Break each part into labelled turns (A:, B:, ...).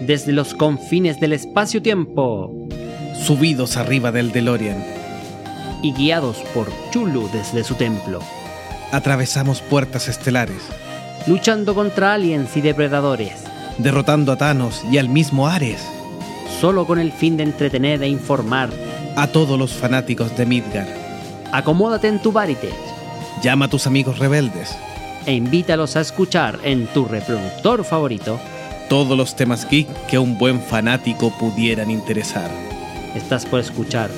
A: desde los confines del espacio-tiempo
B: Subidos arriba del DeLorean,
A: y guiados por Chulu desde su templo,
B: atravesamos puertas estelares,
A: luchando contra aliens y depredadores,
B: derrotando a Thanos y al mismo Ares,
A: solo con el fin de entretener e informar.
B: a todos los fanáticos de Midgar.
A: Acomódate en tu Varites
B: Llama a tus amigos rebeldes.
A: e invítalos a escuchar en tu reproductor favorito.
B: Todos los temas geek que a un buen fanático pudieran interesar.
A: Estás por escuchar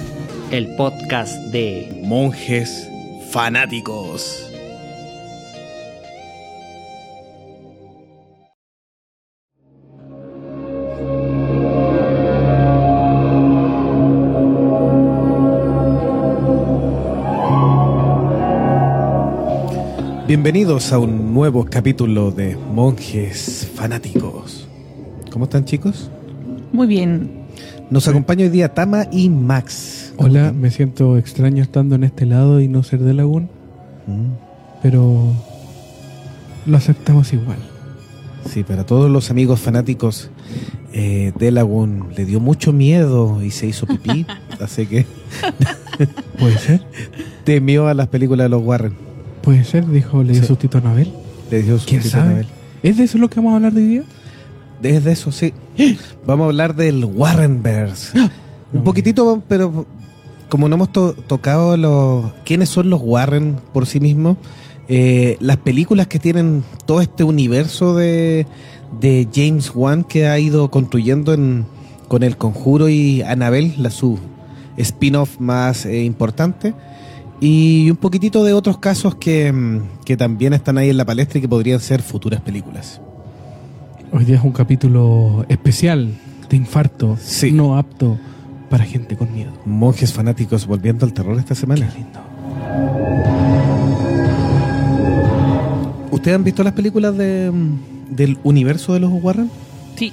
A: el podcast de
B: Monjes fanáticos. Bienvenidos a un nuevo capítulo de Monjes Fanáticos. ¿Cómo están chicos?
C: Muy bien.
B: Nos acompaña hoy día Tama y Max. ¿Cómo
D: Hola, me siento extraño estando en este lado y no ser de Lagún,
B: Mm.
D: pero lo aceptamos igual.
B: Sí, para todos los amigos fanáticos eh, de Lagoon le dio mucho miedo y se hizo pipí, así que
D: ¿Puede ser?
B: temió a las películas de los Warren.
D: Puede ser, dijo, le dio
B: Sí.
D: sustito a Anabel.
B: Le dio.
D: ¿Es de eso lo que vamos a hablar de hoy día?
B: Desde eso, sí. Vamos a hablar del Warrenverse. Un
D: No.
B: poquitito, pero como no hemos to- tocado los quiénes son los Warren por sí mismos, eh, las películas que tienen todo este universo de, de James Wan que ha ido construyendo en, con El Conjuro y Annabelle, la su spin-off más eh, importante. Y un poquitito de otros casos que, mm, que también están ahí en la palestra y que podrían ser futuras películas.
D: Hoy día es un capítulo especial de infarto,
B: Sí.
D: no apto para gente con miedo.
B: Monjes fanáticos volviendo al terror esta
D: Qué
B: semana.
D: lindo.
B: ¿Ustedes han visto las películas de, mm, del universo de los Warren?
C: Sí.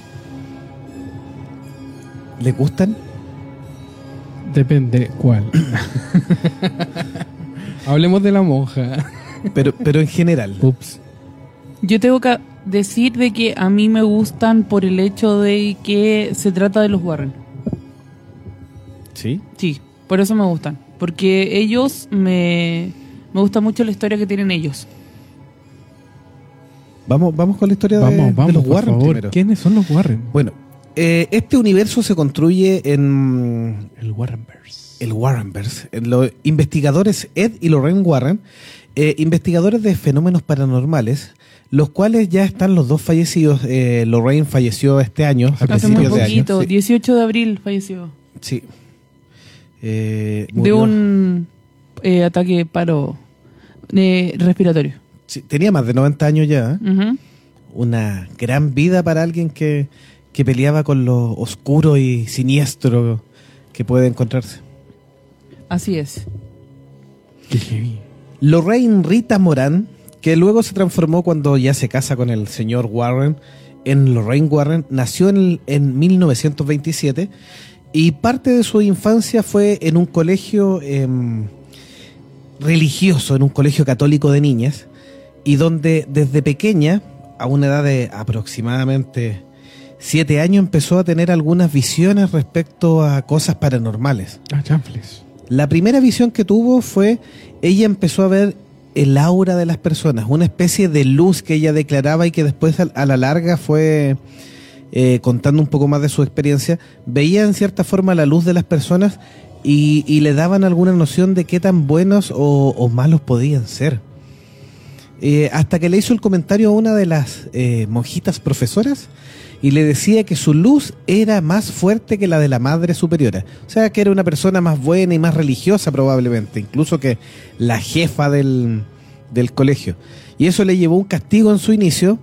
B: ¿Les gustan?
D: Depende cuál. Hablemos de la monja.
B: Pero, pero en general.
D: Ups.
C: Yo tengo que decir de que a mí me gustan por el hecho de que se trata de los Warren.
B: ¿Sí?
C: Sí, por eso me gustan. Porque ellos me, me gusta mucho la historia que tienen ellos.
B: Vamos, vamos con la historia de,
D: Vamos,
B: de
D: vamos,
B: los Warren
D: favor.
B: primero.
D: ¿Quiénes son los Warren?
B: Bueno, eh, este universo se construye en
D: El Warrenverse.
B: el Warrenverse. En Los investigadores Ed y Lorraine Warren, eh, investigadores de fenómenos paranormales, los cuales ya están los dos fallecidos. Eh, Lorraine falleció este año, a
C: Hace muy
B: principios de año.
C: poquito,
B: Sí.
C: 18 de abril falleció.
B: Sí. Eh,
C: De un eh, ataque paro eh, respiratorio.
B: sí, tenía más de 90 años ya. ¿eh?
C: Ujú.
B: Una gran vida para alguien que, que peleaba con lo oscuro y siniestro que puede encontrarse.
C: Así es.
D: Qué heavy.
B: Lorraine Rita Morán, que luego se transformó cuando ya se casa con el señor Warren, en Lorraine Warren, nació en, en 1927 y parte de su infancia fue en un colegio em, religioso, en un colegio católico de niñas, y donde desde pequeña, a una edad de aproximadamente siete años, empezó a tener algunas visiones respecto a cosas paranormales.
D: Ah, chanfles.
B: La primera visión que tuvo fue, ella empezó a ver el aura de las personas, una especie de luz que ella declaraba y que después a, la larga fue eh, contando un poco más de su experiencia, veía en cierta forma la luz de las personas y, y le daban alguna noción de qué tan buenos o, o malos podían ser. Eh, hasta que le hizo el comentario a una de las eh, monjitas profesoras y le decía que su luz era más fuerte que la de la madre superiora. O sea, que era una persona más buena y más religiosa probablemente, incluso que la jefa del, del colegio. Y eso le llevó un castigo en su inicio,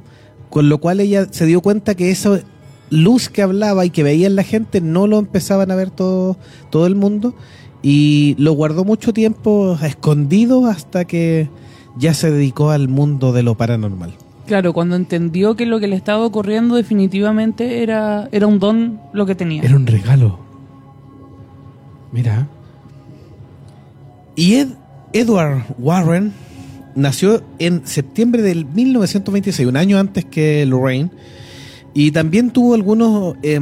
B: con lo cual ella se dio cuenta que esa luz que hablaba y que veía en la gente no lo empezaban a ver todo, todo el mundo y lo guardó mucho tiempo escondido hasta que ya se dedicó al mundo de lo paranormal.
C: Claro, cuando entendió que lo que le estaba ocurriendo definitivamente era, era un don lo que tenía.
D: Era un regalo. Mira.
B: Y Ed, Edward Warren nació en septiembre del 1926, un año antes que Lorraine, Y también tuvo algunos eh,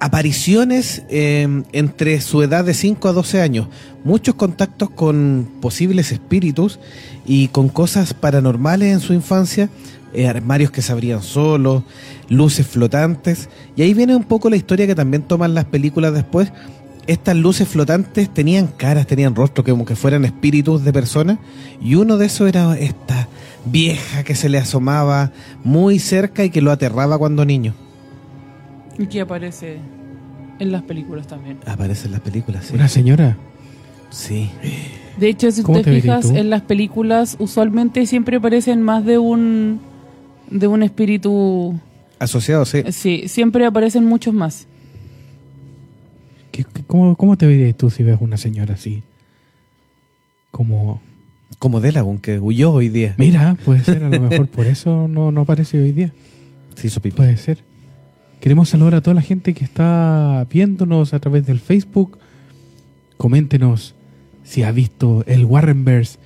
B: apariciones eh, entre su edad de 5 a 12 años. Muchos contactos con posibles espíritus y con cosas paranormales en su infancia. Eh, armarios que se abrían solos, luces flotantes. Y ahí viene un poco la historia que también toman las películas después. Estas luces flotantes tenían caras, tenían rostro, como que fueran espíritus de personas. Y uno de esos era esta vieja que se le asomaba muy cerca y que lo aterraba cuando niño.
C: Y que aparece en las películas también.
B: Aparece en las películas, sí.
D: Una señora.
B: Sí.
C: De hecho, si
D: ¿Cómo
C: te fijas, en las películas usualmente siempre aparecen más de un de un espíritu.
B: Asociado, sí.
C: Sí, siempre aparecen muchos más.
D: ¿Qué- qué- cómo, ¿Cómo te verías tú si ves una señora así? Como,
B: Como Delagun, que huyó hoy día.
D: mira, puede ser, a lo mejor por eso no, no aparece hoy día.
B: Se hizo pipí.
D: Puede ser. Queremos saludar a toda la gente que está viéndonos a través del Facebook. Coméntenos si ha visto el Warrenverse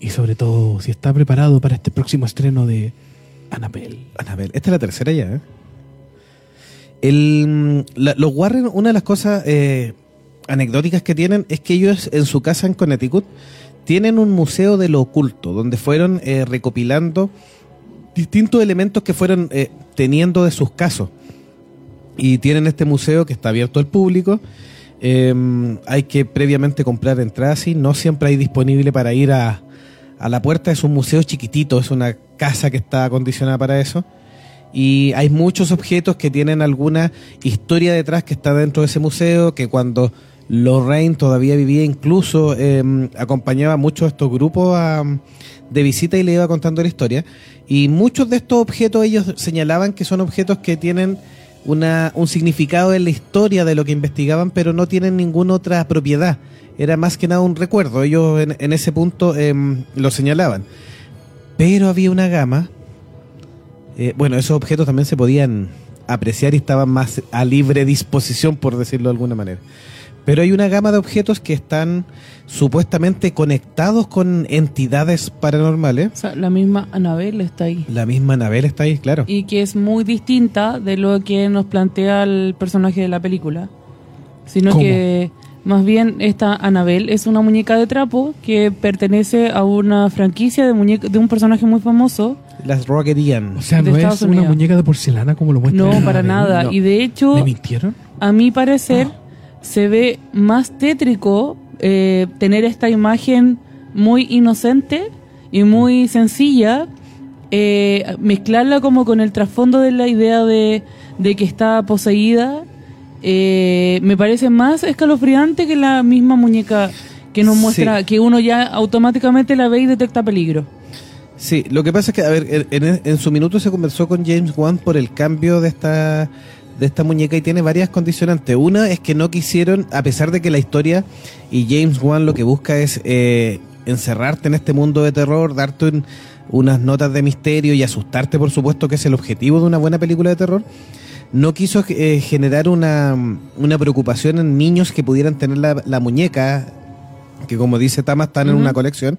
D: y sobre todo si está preparado para este próximo estreno de Annabelle.
B: Anabel, esta es la tercera ya, ¿eh? El, la- los Warren, una de las cosas eh, anecdóticas que tienen es que ellos en su casa en Connecticut tienen un museo de lo oculto, donde fueron eh, recopilando distintos elementos que fueron eh, teniendo de sus casos. Y tienen este museo que está abierto al público. Eh, hay que previamente comprar entradas y no siempre hay disponible para ir a, a la puerta. Es un museo chiquitito, es una casa que está acondicionada para eso. Y hay muchos objetos que tienen alguna historia detrás que está dentro de ese museo, que cuando Lorraine todavía vivía incluso eh, acompañaba mucho a estos grupos de visita y le iba contando la historia. Y muchos de estos objetos ellos señalaban que son objetos que tienen una, un significado en la historia de lo que investigaban, pero no tienen ninguna otra propiedad. Era más que nada un recuerdo. Ellos en, en ese punto em, lo señalaban. Pero había una gama. eh, bueno, esos objetos también se podían apreciar y estaban más a libre disposición, por decirlo de alguna manera. Pero hay una gama de objetos que están supuestamente conectados con entidades paranormales.
C: O sea, la misma Anabel está ahí.
B: La misma Anabel está ahí, claro.
C: Y que es muy distinta de lo que nos plantea el personaje de la película. Sino
D: ¿Cómo?
C: que más bien esta Anabel es una muñeca de trapo que pertenece a una franquicia de muñeca de un personaje muy famoso.
B: Las Rocketian.
D: O sea, no es
C: Estados
D: una
C: Unidos.
D: muñeca de porcelana como lo muestran.
C: No,
D: en
C: para nada.
B: no.
C: Y de hecho, a mi parecer, se ve más tétrico eh, tener esta imagen muy inocente y muy sencilla, eh, mezclarla como con el trasfondo de la idea de, de que está poseída, eh, me parece más escalofriante que la misma muñeca que nos
B: Sí.
C: muestra, que uno ya automáticamente la ve y detecta peligro.
B: Sí, lo que pasa es que, a ver, en, en- en su minuto se conversó con James Wan por el cambio de esta de esta muñeca y tiene varias condicionantes. Una es que no quisieron, a pesar de que la historia y James Wan lo que busca es eh, encerrarte en este mundo de terror, darte un- unas notas de misterio y asustarte, por supuesto, que es el objetivo de una buena película de terror. No quiso eh, generar una, una preocupación en niños que pudieran tener la, la muñeca, que como dice Tama, están en una colección.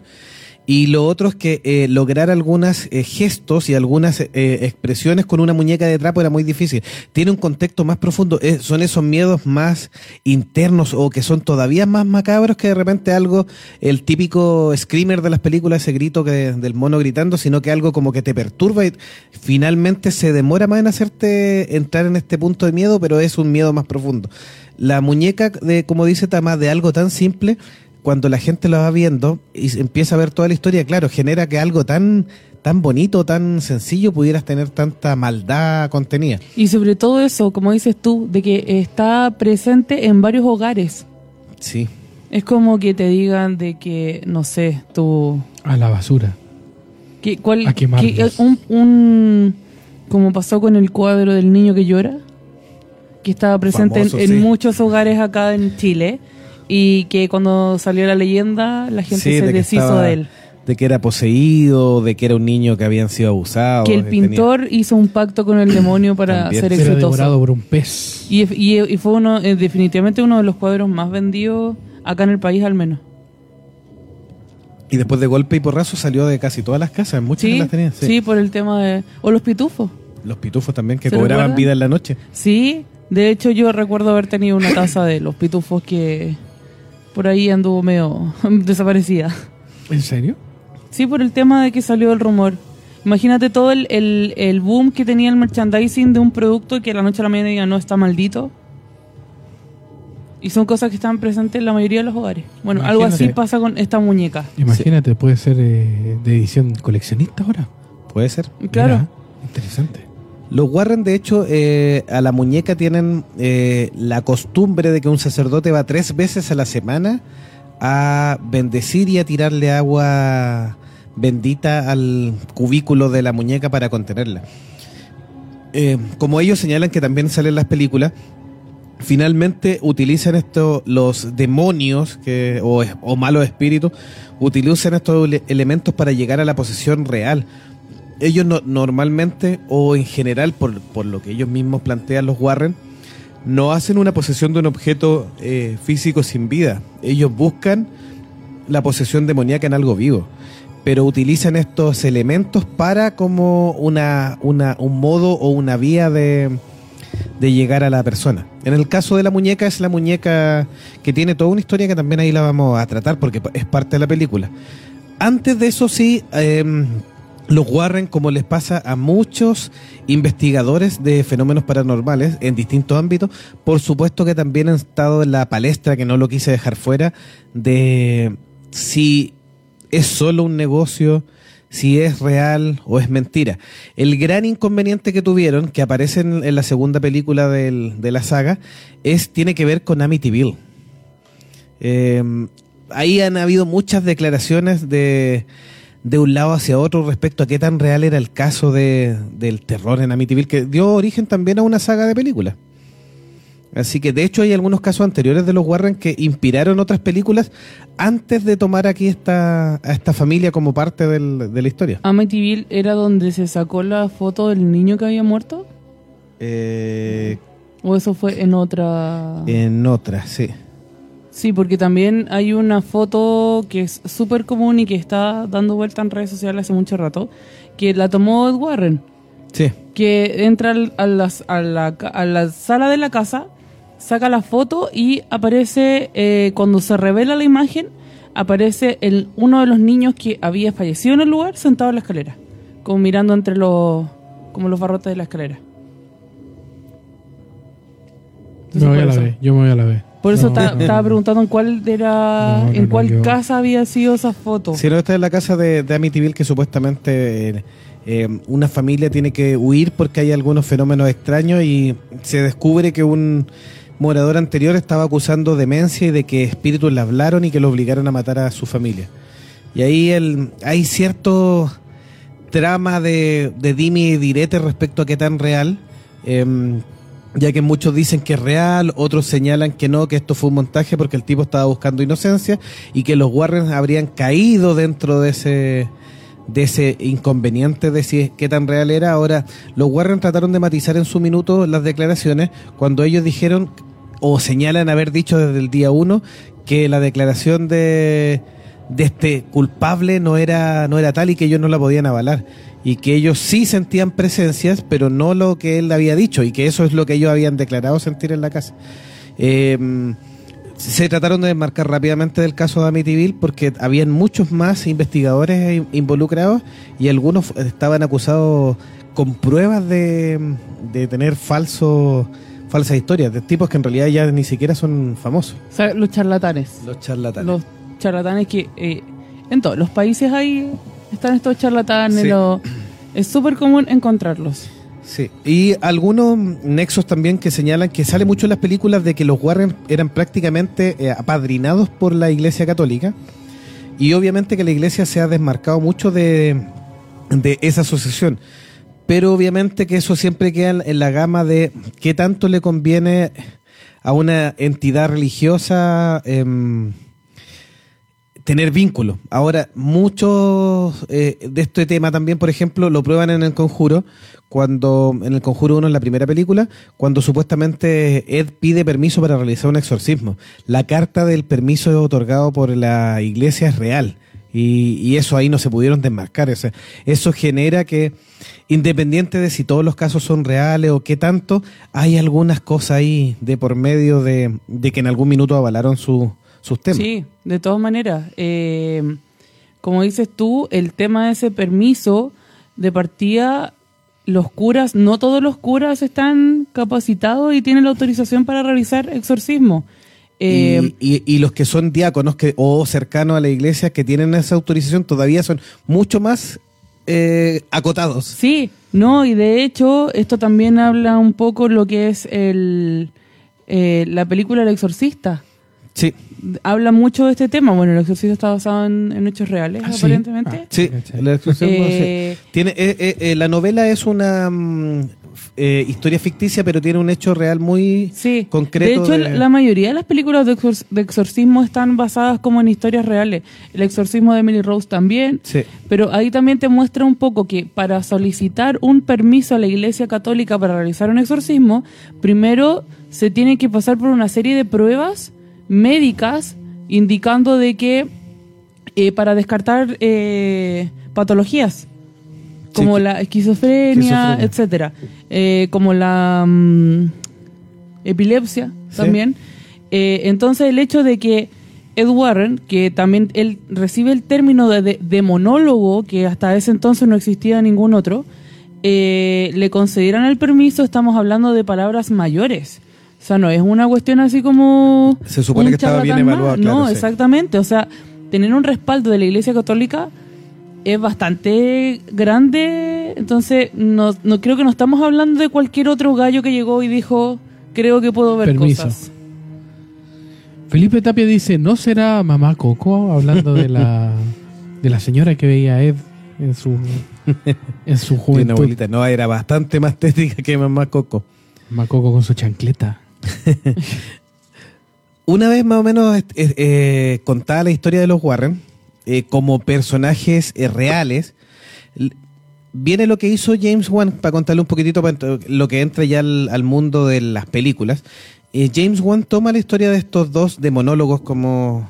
B: Y lo otro es que eh, lograr algunos gestos y algunas eh, expresiones con una muñeca de trapo era muy difícil. Tiene un contexto más profundo. Eh, son esos miedos más internos o que son todavía más macabros que de repente algo, el típico screamer de las películas, ese grito que, del mono gritando, sino que algo como que te perturba y finalmente se demora más en hacerte entrar en este punto de miedo, pero es un miedo más profundo. La muñeca, de como dice Tamás, de algo tan simple, cuando la gente lo va viendo y empieza a ver toda la historia, claro, genera que algo tan tan bonito, tan sencillo pudieras tener tanta maldad contenida.
C: Y sobre todo eso, como dices tú, de que está presente en varios hogares.
B: Sí.
C: Es como que te digan de que, no sé, tú...
D: A la basura.
C: Que, ¿cuál,
D: A
C: que, un, un- como pasó con el cuadro del niño que llora, que estaba presente en-
B: Famoso,
C: en,
B: sí.
C: muchos hogares acá en Chile, y que cuando salió la leyenda, la gente
B: Sí,
C: se
B: de
C: deshizo
B: estaba-
C: de él.
B: De que era poseído, de que era un niño que habían sido abusados.
C: Que el
B: que tenía-
C: pintor hizo un pacto con el demonio para
B: También.
C: ser
D: Era
C: exitoso.
D: devorado por un pez.
C: Y, y- y fue uno, eh, definitivamente uno de los cuadros más vendidos acá en el país al menos.
B: Y después de golpe y porrazo salió de casi todas las casas, muchas que
C: Sí,
B: las tenían.
C: sí. por el tema de... O los pitufos.
B: Los pitufos también que
C: ¿Se
B: cobraban
C: recuerdan?
B: vida en la noche.
C: Sí, de hecho yo recuerdo haber tenido una taza de los pitufos que por ahí anduvo medio desaparecida.
D: ¿En serio?
C: Sí, por el tema de que salió el rumor. Imagínate todo el, el, el boom que tenía el merchandising de un producto que a la noche a la mañana diga no está maldito. Y son cosas que están presentes en la mayoría de los hogares. Bueno, algo así pasa con esta muñeca.
D: Imagínate, puede ser eh, de edición coleccionista ahora.
B: Puede ser.
C: Claro.
D: Mira, interesante.
B: Los Warren, de hecho, eh, a la muñeca tienen eh, la costumbre de que un sacerdote va tres veces a la semana a bendecir y a tirarle agua bendita al cubículo de la muñeca para contenerla. Eh, como ellos señalan que también salen en las películas, finalmente utilizan esto, los demonios que, o, o malos espíritus, utilizan estos ele- elementos para llegar a la posesión real. Ellos no- normalmente, o en general, por, lo que ellos mismos plantean los Warren, no hacen una posesión de un objeto eh, físico sin vida. Ellos buscan la posesión demoníaca en algo vivo, pero utilizan estos elementos para como una, una, un modo o una vía de, de llegar a la persona. En el caso de la muñeca es la muñeca que tiene toda una historia que también ahí la vamos a tratar porque es parte de la película. Antes de eso sí, eh, los Warren, como les pasa a muchos investigadores de fenómenos paranormales en distintos ámbitos, por supuesto que también han estado en la palestra, que no lo quise dejar fuera, de si es solo un negocio, si es real o es mentira. El gran inconveniente que tuvieron, que aparece en, en la segunda película del- de la saga, es tiene que ver con Amityville. Eh, ahí han habido muchas declaraciones de, de un lado hacia otro respecto a qué tan real era el caso de, del terror en Amityville, que dio origen también a una saga de películas. Así que de hecho hay algunos casos anteriores de los Warren que inspiraron otras películas antes de tomar aquí esta, a esta familia como parte del- de la historia.
C: Amityville era donde se sacó la foto del niño que había muerto.
B: Eh,
C: ¿O eso fue en otra...?
B: en otras, sí.
C: Sí, porque también hay una foto que es súper común y que está dando vuelta en redes sociales hace mucho rato, que la tomó Ed Warren,
B: Sí,
C: que entra al- a, las- a la, ca- a la sala de la casa, saca la foto y aparece, eh, cuando se revela la imagen, aparece el, uno de los niños que había fallecido en el lugar sentado en la escalera, como mirando entre los, como los barrotes de la escalera.
D: Me voy a la B, yo me voy a la B.
C: Por eso estaba preguntando en cuál era, en cuál
D: yo-
C: casa había sido esa foto.
B: Si no, esta es la casa de, de Amityville que supuestamente eh, eh, una familia tiene que huir porque hay algunos fenómenos extraños y se descubre que un morador anterior estaba acusando demencia y de que espíritus le hablaron y que lo obligaron a matar a su familia. Y ahí el, hay cierto trama de, de dime y direte respecto a qué tan real. em, ya que muchos dicen que es real, otros señalan que no, que esto fue un montaje porque el tipo estaba buscando inocencia y que los Warren habrían caído dentro de ese de ese inconveniente de si es- qué tan real era. Ahora, los Warren trataron de matizar en su minuto las declaraciones cuando ellos dijeron o señalan haber dicho desde el día uno que la declaración de, de este culpable no era, no era tal y que ellos no la podían avalar. Y que ellos sí sentían presencias, pero no lo que él había dicho, y que eso es lo que ellos habían declarado sentir en la casa. Eh, se trataron de desmarcar rápidamente del caso de Amityville porque habían muchos más investigadores in- involucrados y algunos estaban acusados con pruebas de, de tener falso, falsas historias, de tipos que en realidad ya ni siquiera son famosos.
C: O sea, los charlatanes.
B: Los charlatanes.
C: Los charlatanes que eh, en todos los países ahí están estos charlatanes.
B: Sí.
C: lo- es súper común encontrarlos.
B: Sí, y algunos nexos también que señalan que sale mucho en las películas de que los Warren eran prácticamente eh, apadrinados por la Iglesia Católica y obviamente que la Iglesia se ha desmarcado mucho de, de esa asociación, pero obviamente que eso siempre queda en, en la gama de qué tanto le conviene a una entidad religiosa em, tener vínculo. Ahora, muchos eh, de este tema también, por ejemplo, lo prueban en el conjuro, cuando, en el conjuro 1, en la primera película, cuando supuestamente Ed pide permiso para realizar un exorcismo. La carta del permiso otorgado por la iglesia es real. Y, y eso ahí no se pudieron desmarcar. O sea, eso genera que, independiente de si todos los casos son reales o qué tanto, hay algunas cosas ahí de por medio de, de que en algún minuto avalaron su- sus temas.
C: Sí, de todas maneras. eh, como dices tú, el tema de ese permiso de partida, los curas, no todos los curas están capacitados y tienen la autorización para realizar exorcismo. Eh,
B: y, y- y los que son diáconos que, o cercanos a la iglesia que tienen esa autorización todavía son mucho más eh, acotados.
C: Sí, no, y de hecho esto también habla un poco lo que es el, eh, la película El Exorcista.
B: Sí,
C: Habla mucho de este tema. Bueno, El Exorcista está basado en, en hechos reales,
D: Ah, sí.
C: aparentemente.
D: Ah.
B: sí. Exorcismo,
C: Eh,
B: sí. Tiene, eh, eh, eh, la novela es una mm, eh, historia ficticia, pero tiene un hecho real muy
C: Sí,
B: concreto.
C: de hecho
B: de-
C: la mayoría de las películas de, exor- de exorcismo están basadas como en historias reales. El exorcismo de Emily Rose también,
B: Sí.
C: pero ahí también te muestra un poco que para solicitar un permiso a la Iglesia Católica para realizar un exorcismo, primero se tiene que pasar por una serie de pruebas médicas indicando de que eh, para descartar eh, patologías como la esquizofrenia,
B: Esquizofrenia.
C: etcétera, Eh, como la mm, epilepsia
B: Sí.
C: también. Eh, entonces el hecho de que Ed Warren, que también él recibe el término de, de- de monólogo, que hasta ese entonces no existía ningún otro, le concedieran el permiso, estamos hablando de palabras mayores. O sea, no es una cuestión así como...
B: Se supone
C: un
B: que estaba bien evaluado, claro,
C: No,
B: sí.
C: exactamente. O sea, tener un respaldo de la Iglesia Católica es bastante grande. Entonces, no, no creo que no estamos hablando de cualquier otro gallo que llegó y dijo, creo que puedo ver
D: Permiso.
C: cosas.
D: Felipe Tapia dice, ¿no será mamá Coco? Hablando de la, de la señora que veía a Ed en su, en su juventud.
B: abuelita. No, era bastante más tétrica que mamá Coco.
D: Mamá Coco con su chancleta.
B: Una vez más o menos eh, contada la historia de los Warren, eh, como personajes eh, reales, viene lo que hizo James Wan, para contarle un poquitito lo que entra ya al, mundo de las películas. James Wan toma la historia de estos dos de monólogos, como,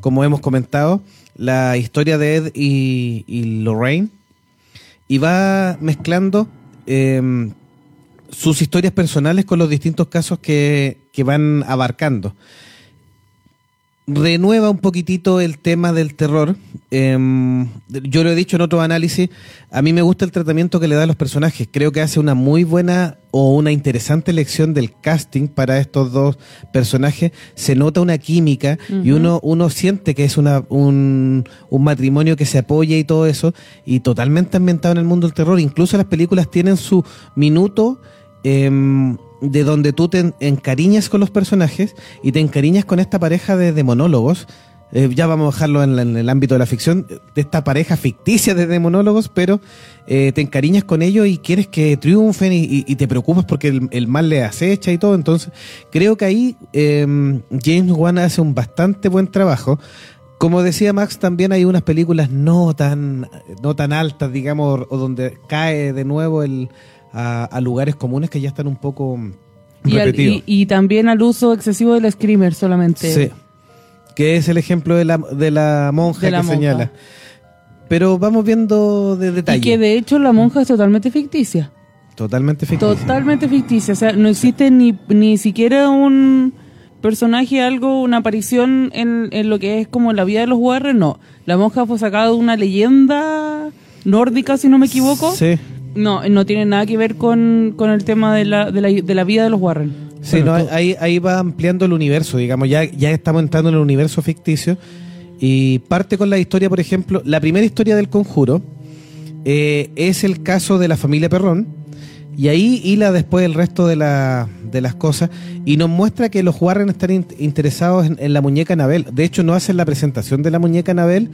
B: como hemos comentado, la historia de Ed y, y Lorraine, y va mezclando eh, sus historias personales con los distintos casos que, que van abarcando renueva un poquitito el tema del terror. Em, yo lo he dicho en otro análisis, a mí me gusta el tratamiento que le da a los personajes. Creo que hace una muy buena o una interesante elección del casting para estos dos personajes. Se nota una química y uno, uno siente que es una, un, un matrimonio que se apoya y todo eso, y totalmente ambientado en el mundo del terror. Incluso las películas tienen su minuto. Em, de donde tú te en- encariñas con los personajes y te encariñas con esta pareja de, de monólogos. Eh, ya vamos a dejarlo en, el ámbito de la ficción, de esta pareja ficticia de, de monólogos, pero eh, te encariñas con ellos y quieres que triunfen y, te preocupas porque el, el mal le acecha y todo. Entonces, creo que ahí eh, James Wan hace un bastante buen trabajo. Como decía Max, también hay unas películas no tan, no tan altas, digamos, o donde cae de nuevo el, a, a lugares comunes que ya están un poco
C: Y, al-
B: repetidos.
C: y- y también al uso excesivo del screamer solamente.
B: Sí. Que es el ejemplo de la, de la monja
C: De la
B: que
C: monja.
B: señala. Pero vamos viendo de
C: Y
B: detalle.
C: que de hecho la monja es totalmente ficticia.
B: Totalmente ficticio.
C: Totalmente ficticia. O sea, no existe ni, ni siquiera un personaje, algo, una aparición en, en lo que es como la vida de los Warren. No. La monja fue sacada de una leyenda nórdica, si no me equivoco.
B: Sí.
C: No, no tiene nada que ver con, con el tema de la, de, la, de la vida de los Warren.
B: Sí,
D: Bueno,
B: no, ahí, ahí va ampliando el universo, digamos, ya, ya estamos entrando en el universo ficticio y parte con la historia, por ejemplo, la primera historia del conjuro eh, es el caso de la familia Perrón y ahí hila después el resto de, la, de las cosas y nos muestra que los Warren están in- interesados en, en la muñeca Anabel. De hecho, no hacen la presentación de la muñeca Anabel,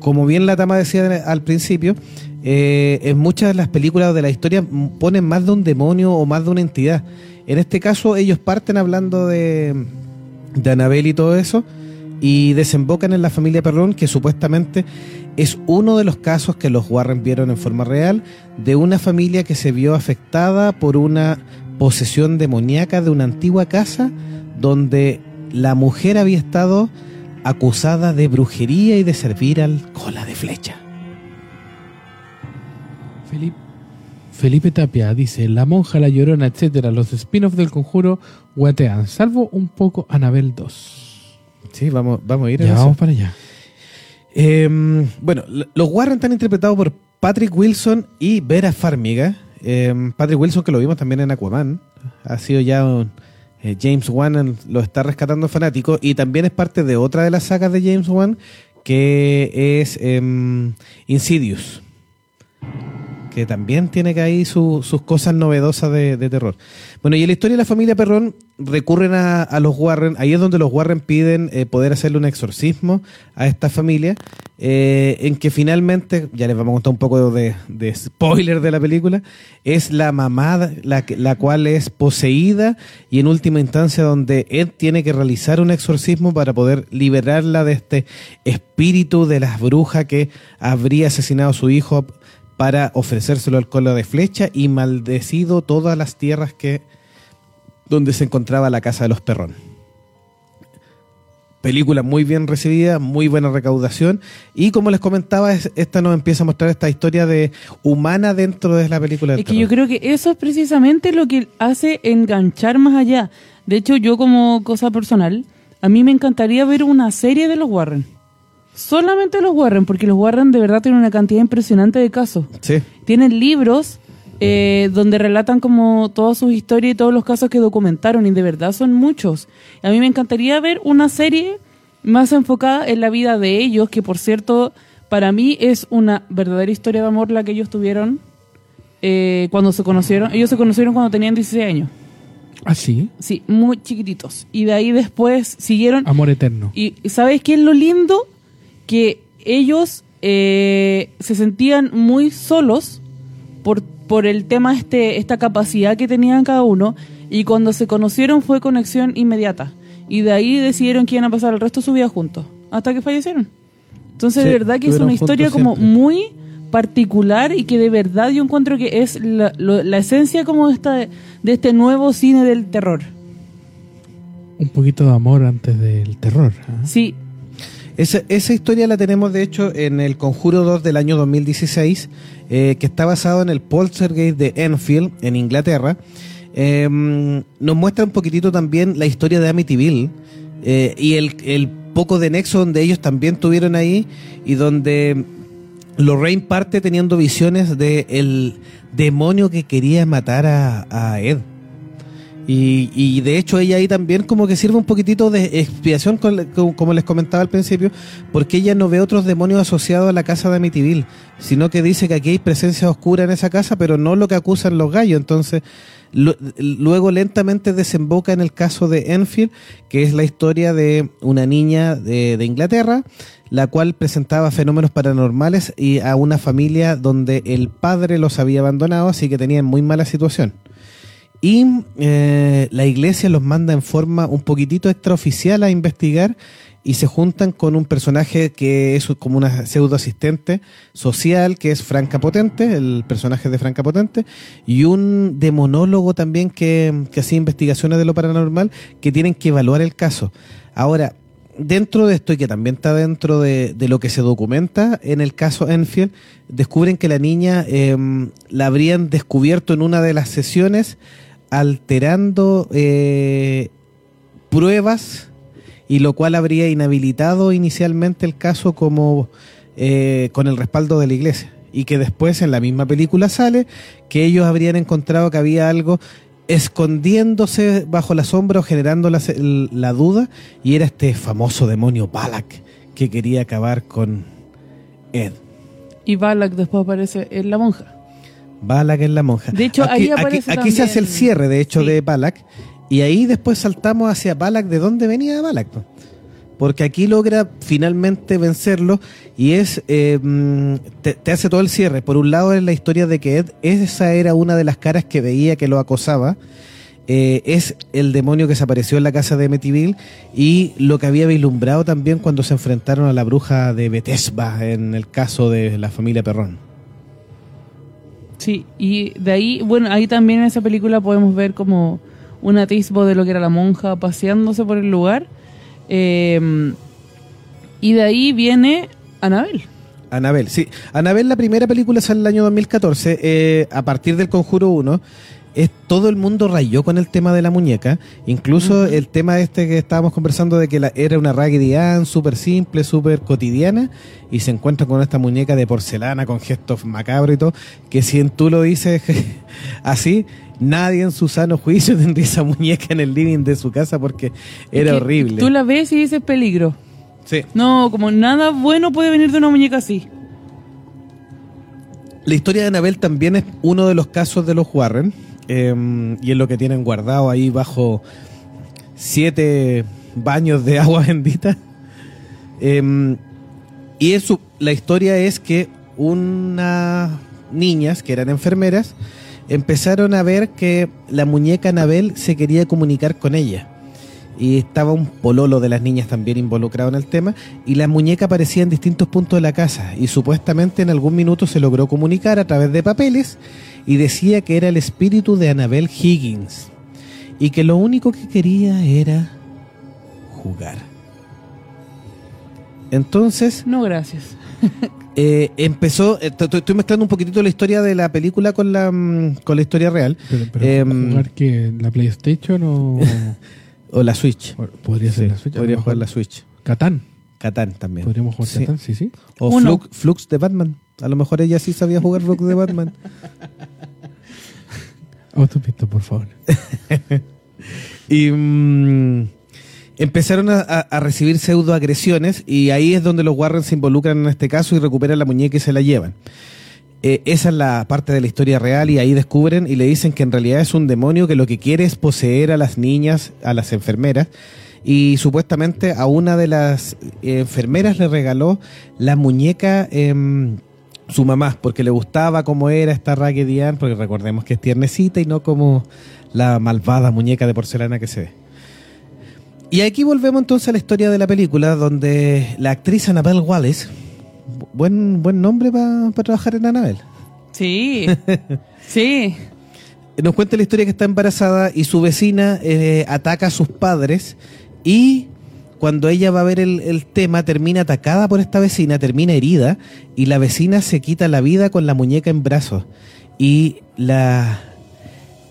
B: como bien la Tama decía al principio, eh, en muchas de las películas de la historia ponen más de un demonio o más de una entidad. En este caso, ellos parten hablando de, de Anabel y todo eso y desembocan en la familia Perrón, que supuestamente es uno de los casos que los Warren vieron en forma real de una familia que se vio afectada por una posesión demoníaca de una antigua casa donde la mujer había estado acusada de brujería y de servir al cola de flecha.
D: Felipe, Felipe Tapia dice, La monja, la llorona, etcétera, los spin-offs del conjuro guatean, salvo un poco Anabel 2.
B: Sí, vamos, vamos a ir a
D: Ya
B: eso.
D: vamos para allá.
B: Eh, bueno, los Warren están interpretados por Patrick Wilson y Vera Farmiga. Eh, Patrick Wilson, que lo vimos también en Aquaman, ha sido ya un, eh, James Wan lo está rescatando fanático y también es parte de otra de las sagas de James Wan que es em, Insidious, que también tiene que ahí su- sus cosas novedosas de, terror. Bueno, y en la historia de la familia Perrón recurren a, a los Warren, ahí es donde los Warren piden eh, poder hacerle un exorcismo a esta familia, eh, en que finalmente, ya les vamos a contar un poco de, spoiler de la película, es la mamá la, la cual es poseída y en última instancia donde él tiene que realizar un exorcismo para poder liberarla de este espíritu de las brujas que habría asesinado a su hijo para ofrecérselo al cola de flecha y maldecido todas las tierras que donde se encontraba la casa de los Perrón. Película muy bien recibida, muy buena recaudación y como les comentaba, es- esta nos empieza a mostrar esta historia de humana dentro de la película del
C: Es que yo creo que eso es precisamente lo que hace enganchar más allá. De hecho, yo como cosa personal, a mí me encantaría ver una serie de los Warren. Solamente los Warren, porque los Warren de verdad tienen una cantidad impresionante de casos.
B: Sí.
C: Tienen libros eh, donde relatan como todas sus historias y todos los casos que documentaron y de verdad son muchos. A mí me encantaría ver una serie más enfocada en la vida de ellos, que por cierto, para mí es una verdadera historia de amor la que ellos tuvieron eh, cuando se conocieron. Ellos se conocieron cuando tenían 16 años.
D: ¿Ah, sí?
C: Sí, muy chiquititos. Y de ahí después siguieron
D: Amor eterno.
C: y ¿sabes qué es lo lindo? Que ellos eh, se sentían muy solos por, por el tema, este esta capacidad que tenían cada uno. Y cuando se conocieron fue conexión inmediata. Y de ahí decidieron que iban a pasar el resto de su vida juntos. Hasta que fallecieron. Entonces,
B: Sí,
C: de verdad que es una historia como
B: siempre.
C: muy particular y que de verdad yo encuentro que es la, lo- la esencia como de, esta, de este nuevo cine del terror.
D: Un poquito de amor antes del terror. ¿ah?
C: Sí,
B: Esa, esa historia la tenemos de hecho en el Conjuro 2 del año 2016, eh, que está basado en el Poltergeist de Enfield, en Inglaterra. Eh, nos muestra un poquitito también la historia de Amityville eh, y el, el poco de nexo donde ellos también tuvieron ahí y donde Lorraine parte teniendo visiones de el demonio que quería matar a Ed. Y, y de hecho ella ahí también como que sirve un poquitito de expiación, con- como, les comentaba al principio, porque ella no ve otros demonios asociados a la casa de Amityville, sino que dice que aquí hay presencia oscura en esa casa, pero no lo que acusan los gallos. Entonces, lo- luego lentamente desemboca en el caso de Enfield, que es la historia de una niña de, de Inglaterra, la cual presentaba fenómenos paranormales y a una familia donde el padre los había abandonado, así que tenían muy mala situación. Y eh, la iglesia los manda en forma un poquitito extraoficial a investigar y se juntan con un personaje que es como una pseudo asistente social, que es Franca Potente, el personaje de Franca Potente, y un demonólogo también que, que hacía investigaciones de lo paranormal, que tienen que evaluar el caso. Ahora, dentro de esto y que también está dentro de, de lo que se documenta en el caso Enfield, descubren que la niña eh, la habrían descubierto en una de las sesiones alterando eh, pruebas y lo cual habría inhabilitado inicialmente el caso como eh, con el respaldo de la iglesia y que después en la misma película sale que ellos habrían encontrado que había algo escondiéndose bajo la sombra o generando la, la duda y era este famoso demonio Balak que quería acabar con Ed.
C: y Balak después aparece en la monja.
B: Balak es la monja.
C: De hecho,
B: aquí,
C: ahí
B: aquí-
C: aparece
B: aquí se hace el cierre, de hecho,
C: Sí.
B: de Balak. Y ahí después saltamos hacia Balak, de dónde venía Balak. po? Porque aquí logra finalmente vencerlo y es eh, mm, te, te hace todo el cierre. Por un lado es la historia de que Ed, esa era una de las caras que veía que lo acosaba. Eh, es el demonio que se apareció en la casa de Amityville y lo que había vislumbrado también cuando se enfrentaron a la bruja de Betesba en el caso de la familia Perrón.
C: Sí, y de ahí, bueno, ahí también en esa película podemos ver como un atisbo de lo que era la monja paseándose por el lugar. Eh, Y de ahí viene Anabel.
B: Anabel, sí. Anabel, la primera película en el año 2014, eh, a partir del Conjuro 1. Es, todo el mundo rayó con el tema de la muñeca, incluso el tema este que estábamos conversando de que la, era una Raggedy Ann súper simple, súper cotidiana, y se encuentra con esta muñeca de porcelana con gestos macabros y todo, que si tú lo dices así, nadie en su sano juicio tendría esa muñeca en el living de su casa porque era
C: Que
B: horrible.
C: Tú la ves y dices peligro.
B: Sí.
C: No, como nada bueno puede venir de una muñeca así.
B: La historia de Anabel también es uno de los casos de los Warren eh, y es lo que tienen guardado ahí bajo siete baños de agua bendita. Eh, y es su- la historia es que unas niñas que eran enfermeras empezaron a ver que la muñeca Anabel se quería comunicar con ella. Y estaba un pololo de las niñas también involucrado en el tema. Y la muñeca aparecía en distintos puntos de la casa. Y supuestamente en algún minuto se logró comunicar a través de papeles. Y decía que era el espíritu de Annabel Higgins. Y que lo único que quería era jugar. Entonces,
C: No, gracias.
B: eh, empezó. eh, Estoy mezclando un poquitito la historia de la película con la, mm, con la historia real.
D: Pero, pero
B: Em,
D: jugar que la PlayStation o,
B: O la Switch.
D: podría ser
B: Sí,
D: la Switch.
B: podría jugar la Switch.
D: Catán.
B: Catán también.
D: Podríamos jugar
B: Sí.
D: Catán, sí, sí.
B: O. Flux, Flux de Batman. A lo mejor ella sí sabía jugar Flux de Batman.
D: Autopista, por favor.
B: Y mm, empezaron a, recibir pseudoagresiones y ahí es donde los Warren se involucran en este caso y recuperan la muñeca y se la llevan. Eh, esa es la parte de la historia real y ahí descubren y le dicen que en realidad es un demonio que lo que quiere es poseer a las niñas, a las enfermeras. Y supuestamente a una de las eh, enfermeras le regaló la muñeca em, su mamá, porque le gustaba cómo era esta Raggedy Ann, porque recordemos que es tiernecita y no como la malvada muñeca de porcelana que se ve. Y aquí volvemos entonces a la historia de la película, donde la actriz Annabelle Wallace, bu- buen, buen nombre para trabajar en Annabelle,
C: Sí. sí.
B: nos cuenta la historia que está embarazada y su vecina eh, ataca a sus padres y cuando ella va a ver el, el tema termina atacada por esta vecina, termina herida y la vecina se quita la vida con la muñeca en brazos y la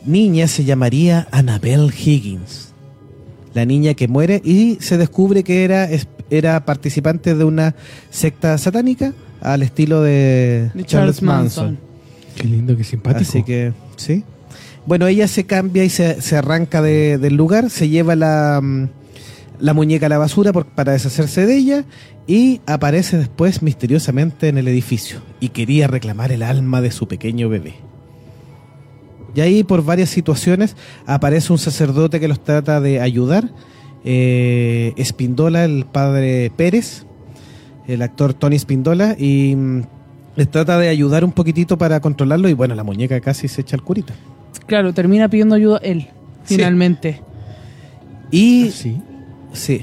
B: niña se llamaría Annabelle Higgins, la niña que muere y se descubre que era, era participante de una secta satánica al estilo de,
C: De Charles Manson.
D: Qué lindo, qué simpático.
B: Así que, sí. Bueno, ella se cambia y se, se arranca de- del lugar, se lleva la, mm, la muñeca a la basura por- para deshacerse de ella y aparece después misteriosamente en el edificio y quería reclamar el alma de su pequeño bebé. Y ahí por varias situaciones aparece un sacerdote que los trata de ayudar. Eh, Espindola, el padre Pérez, el actor Tony Espindola, y mm, les trata de ayudar un poquitito para controlarlo y bueno, la muñeca casi se echa al curita.
C: Claro, termina pidiendo ayuda él,
B: Sí.
C: finalmente.
B: Y
D: Sí.
B: Sí.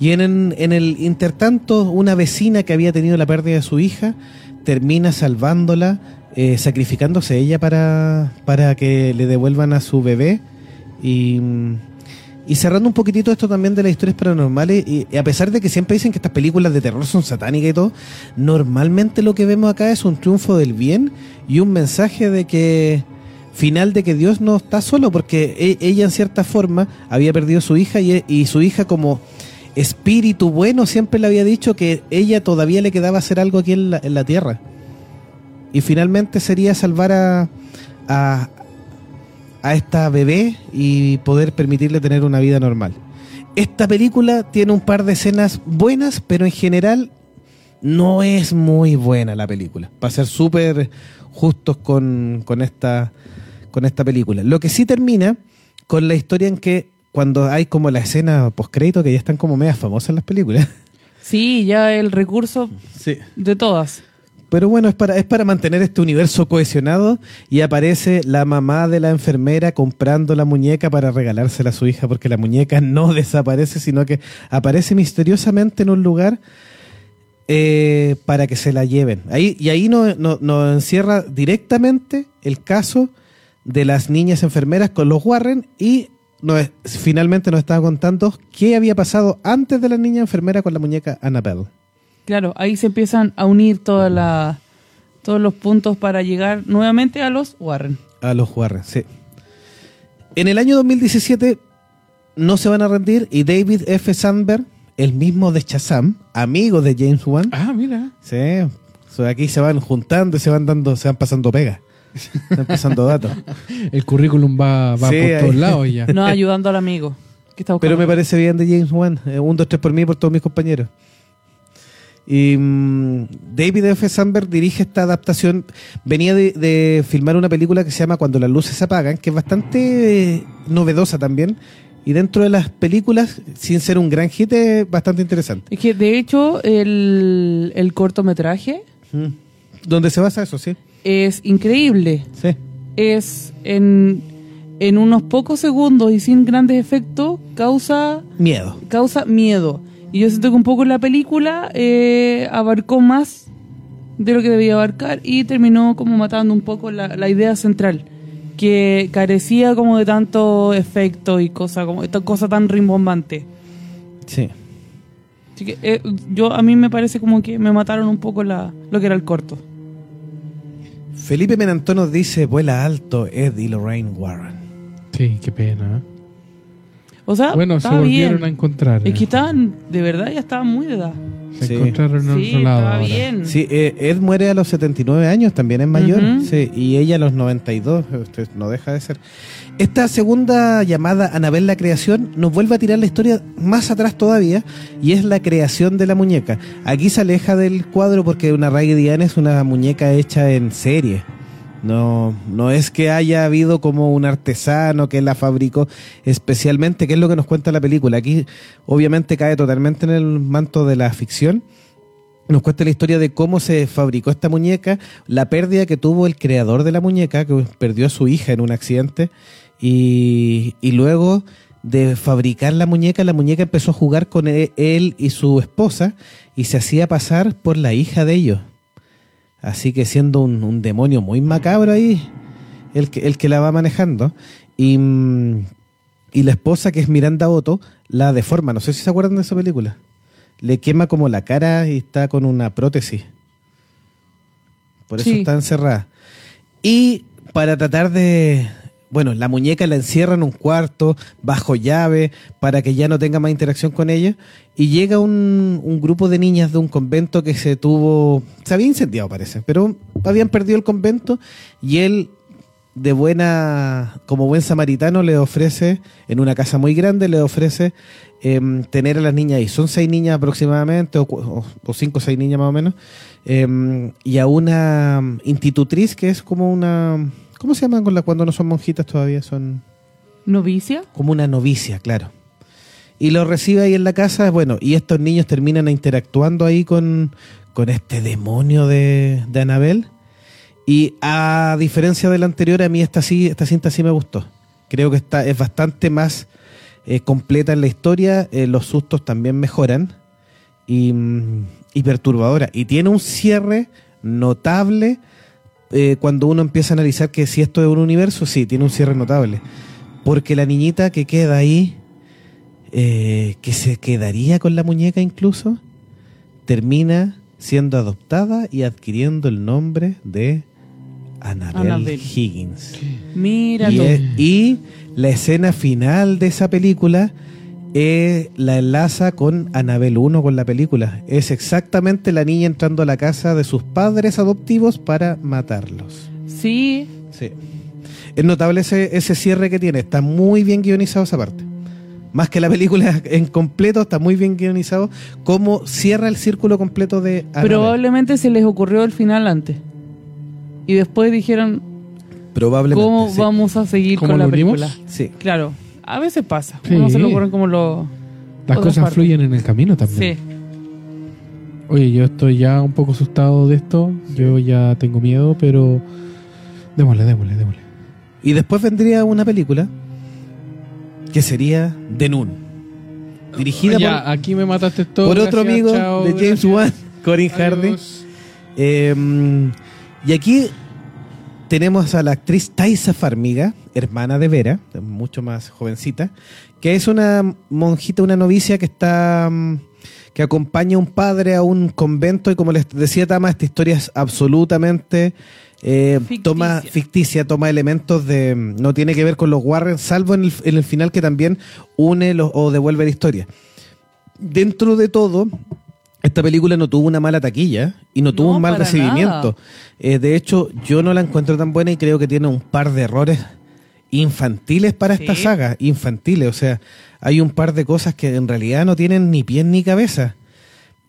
B: Y en, en el intertanto, una vecina que había tenido la pérdida de su hija termina salvándola, eh, sacrificándose ella para, para que le devuelvan a su bebé. Y, y cerrando un poquitito esto también de las historias paranormales, y, y a pesar de que siempre dicen que estas películas de terror son satánicas y todo, normalmente lo que vemos acá es un triunfo del bien y un mensaje de que final de que Dios no está solo, porque e- ella en cierta forma había perdido a su hija y, su hija como espíritu bueno siempre le había dicho que ella todavía le quedaba hacer algo aquí en la, en la tierra. Y finalmente sería salvar a, a, a esta bebé y poder permitirle tener una vida normal. Esta película tiene un par de escenas buenas, pero en general no es muy buena la película. Para ser súper justos con, con, esta, con esta película. Lo que sí termina con la historia en que cuando hay como la escena postcrédito, que ya están como medias famosas las películas.
C: Sí, ya el recurso
B: Sí.
C: de todas.
B: Pero bueno, es para, es para mantener este universo cohesionado y aparece la mamá de la enfermera comprando la muñeca para regalársela a su hija porque la muñeca no desaparece, sino que aparece misteriosamente en un lugar eh, para que se la lleven. Ahí, y ahí nos no, nos encierra directamente el caso de las niñas enfermeras con los Warren y nos, finalmente nos estaba contando qué había pasado antes de la niña enfermera con la muñeca Annabelle.
C: Claro, ahí se empiezan a unir toda la, todos los puntos para llegar nuevamente a los Warren.
B: A los Warren, sí. En el año 2017 no se van a rendir y David F. Sandberg, el mismo de Shazam, amigo de James Wan,
D: Ah, mira.
B: sí, so, aquí se van juntando y se van dando, se van pasando pegas, van pasando datos.
D: El currículum va, va
B: Sí,
D: por
B: ahí.
D: todos lados ya.
C: No ayudando al amigo. que está
B: Pero me parece bien de James Wan. Eh, un, dos, tres por mí y por todos mis compañeros. Y mm, David F. Sandberg dirige esta adaptación. Venía de, de filmar una película que se llama Cuando las luces se apagan, que es bastante eh, novedosa también. Y dentro de las películas, sin ser un gran hit, es bastante interesante.
C: Es que de hecho el, el cortometraje
B: Mm. ¿Dónde se basa eso? Sí.
C: Es increíble.
B: Sí.
C: Es en, en unos pocos segundos y sin grandes efectos causa,
B: Miedo.
C: causa miedo. Y yo siento que un poco la película eh, abarcó más de lo que debía abarcar y terminó como matando un poco la, la idea central que carecía como de tanto efecto y cosa como esta cosa tan rimbombante.
B: Sí.
C: Así que eh, yo a mí me parece como que me mataron un poco la, lo que era el corto.
B: Felipe Menantón nos dice: vuela alto Ed y Lorraine Warren.
D: Sí, qué pena. ¿eh?
C: O sea,
D: Bueno, se volvieron
C: bien.
D: a encontrar.
C: Es que
D: eh.
C: estaban, de verdad, ya estaban muy de edad.
D: Se
B: Sí.
D: encontraron en
C: Sí,
D: otro lado.
C: bien.
B: Sí, eh, Ed muere a los 79 años, también es mayor.
C: Ujú.
B: sí, y ella a los 92, usted no deja de ser. Esta segunda llamada Anabel la creación nos vuelve a tirar la historia más atrás todavía y es la creación de la muñeca. Aquí se aleja del cuadro porque una Raggedy Ann es una muñeca hecha en serie. No, no es que haya habido como un artesano que la fabricó especialmente, que es lo que nos cuenta la película. Aquí obviamente cae totalmente en el manto de la ficción nos cuenta la historia de cómo se fabricó esta muñeca, la pérdida que tuvo el creador de la muñeca, que perdió a su hija en un accidente, y, y luego de fabricar la muñeca, la muñeca empezó a jugar con e- él y su esposa y se hacía pasar por la hija de ellos. Así que siendo un, un demonio muy macabro ahí, el que, el que la va manejando. Y, mm, y la esposa, que es Miranda Otto, la deforma. No sé si se acuerdan de esa película le quema como la cara y está con una prótesis. Por eso
C: Sí.
B: está encerrada. Y para tratar de... Bueno, la muñeca la encierra en un cuarto, bajo llave, para que ya no tenga más interacción con ella. Y llega un, un grupo de niñas de un convento que se tuvo... Se había incendiado, parece, pero habían perdido el convento y él de buena, como buen samaritano, le ofrece, en una casa muy grande, le ofrece em, tener a las niñas ahí. Son seis niñas aproximadamente, o, o- cinco o seis niñas más o menos, em, y a una institutriz que es como una, ¿cómo se llaman cuando no son monjitas todavía? Son
C: ¿Novicia?
B: como una novicia, claro. Y lo recibe ahí en la casa, bueno, y estos niños terminan interactuando ahí con, con este demonio de, de Anabel. Y a diferencia de la anterior, a mí esta, sí, esta cinta sí me gustó. Creo que está, es bastante más eh, completa en la historia, eh, los sustos también mejoran y, mm, y perturbadora. Y tiene un cierre notable eh, cuando uno empieza a analizar que si esto es un universo, sí, tiene un cierre notable. Porque la niñita que queda ahí, eh, que se quedaría con la muñeca incluso, termina siendo adoptada y adquiriendo el nombre de Annabelle
C: Annabelle.
B: Higgins.
C: Mira
B: Y,
C: tú.
B: es- y la escena final de esa película eh, la enlaza con Annabelle 1 con la película. Es exactamente la niña entrando a la casa de sus padres adoptivos para matarlos.
C: Sí,
B: Sí. Es notable ese, ese cierre que tiene. Está muy bien guionizado esa parte. Más que la película en completo, está muy bien guionizado. Cómo cierra el círculo completo de Annabelle.
C: probablemente se les ocurrió el final antes. Y después dijeron,
B: Probablemente.
C: ¿cómo
B: sí.
C: vamos a seguir
D: ¿Cómo
C: con la película?
B: Sí.
C: Claro, a veces pasa.
D: Sí.
C: Uno se le ocurren como lo...
D: Las cosas fluyen en el camino también.
C: Sí.
D: Oye, yo estoy ya un poco asustado de esto. Yo ya tengo miedo, pero démosle, démosle, démosle.
B: Y después vendría una película que sería The Nun. Dirigida
D: ya,
B: por,
D: aquí me mataste todo.
B: por otro
D: gracias,
B: amigo
D: chao,
B: de James. Wan, Corin Hardy. Eh, y aquí tenemos a la actriz Taisa Farmiga, hermana de Vera, mucho más jovencita, que es una monjita, una novicia que está mm, que acompaña a un padre a un convento y como les decía Tama, esta historia es absolutamente eh,
C: Ficticia.
B: toma ficticia, toma elementos de no tiene que ver con los Warren, salvo en el, en el final que también une los- o devuelve la historia. Dentro de todo, esta película no tuvo una mala taquilla y no tuvo
C: No,
B: un mal recibimiento. Eh, de hecho, yo no la encuentro tan buena y creo que tiene un par de errores infantiles para esta saga, infantiles, o sea, hay un par de cosas que en realidad no tienen ni pies ni cabeza.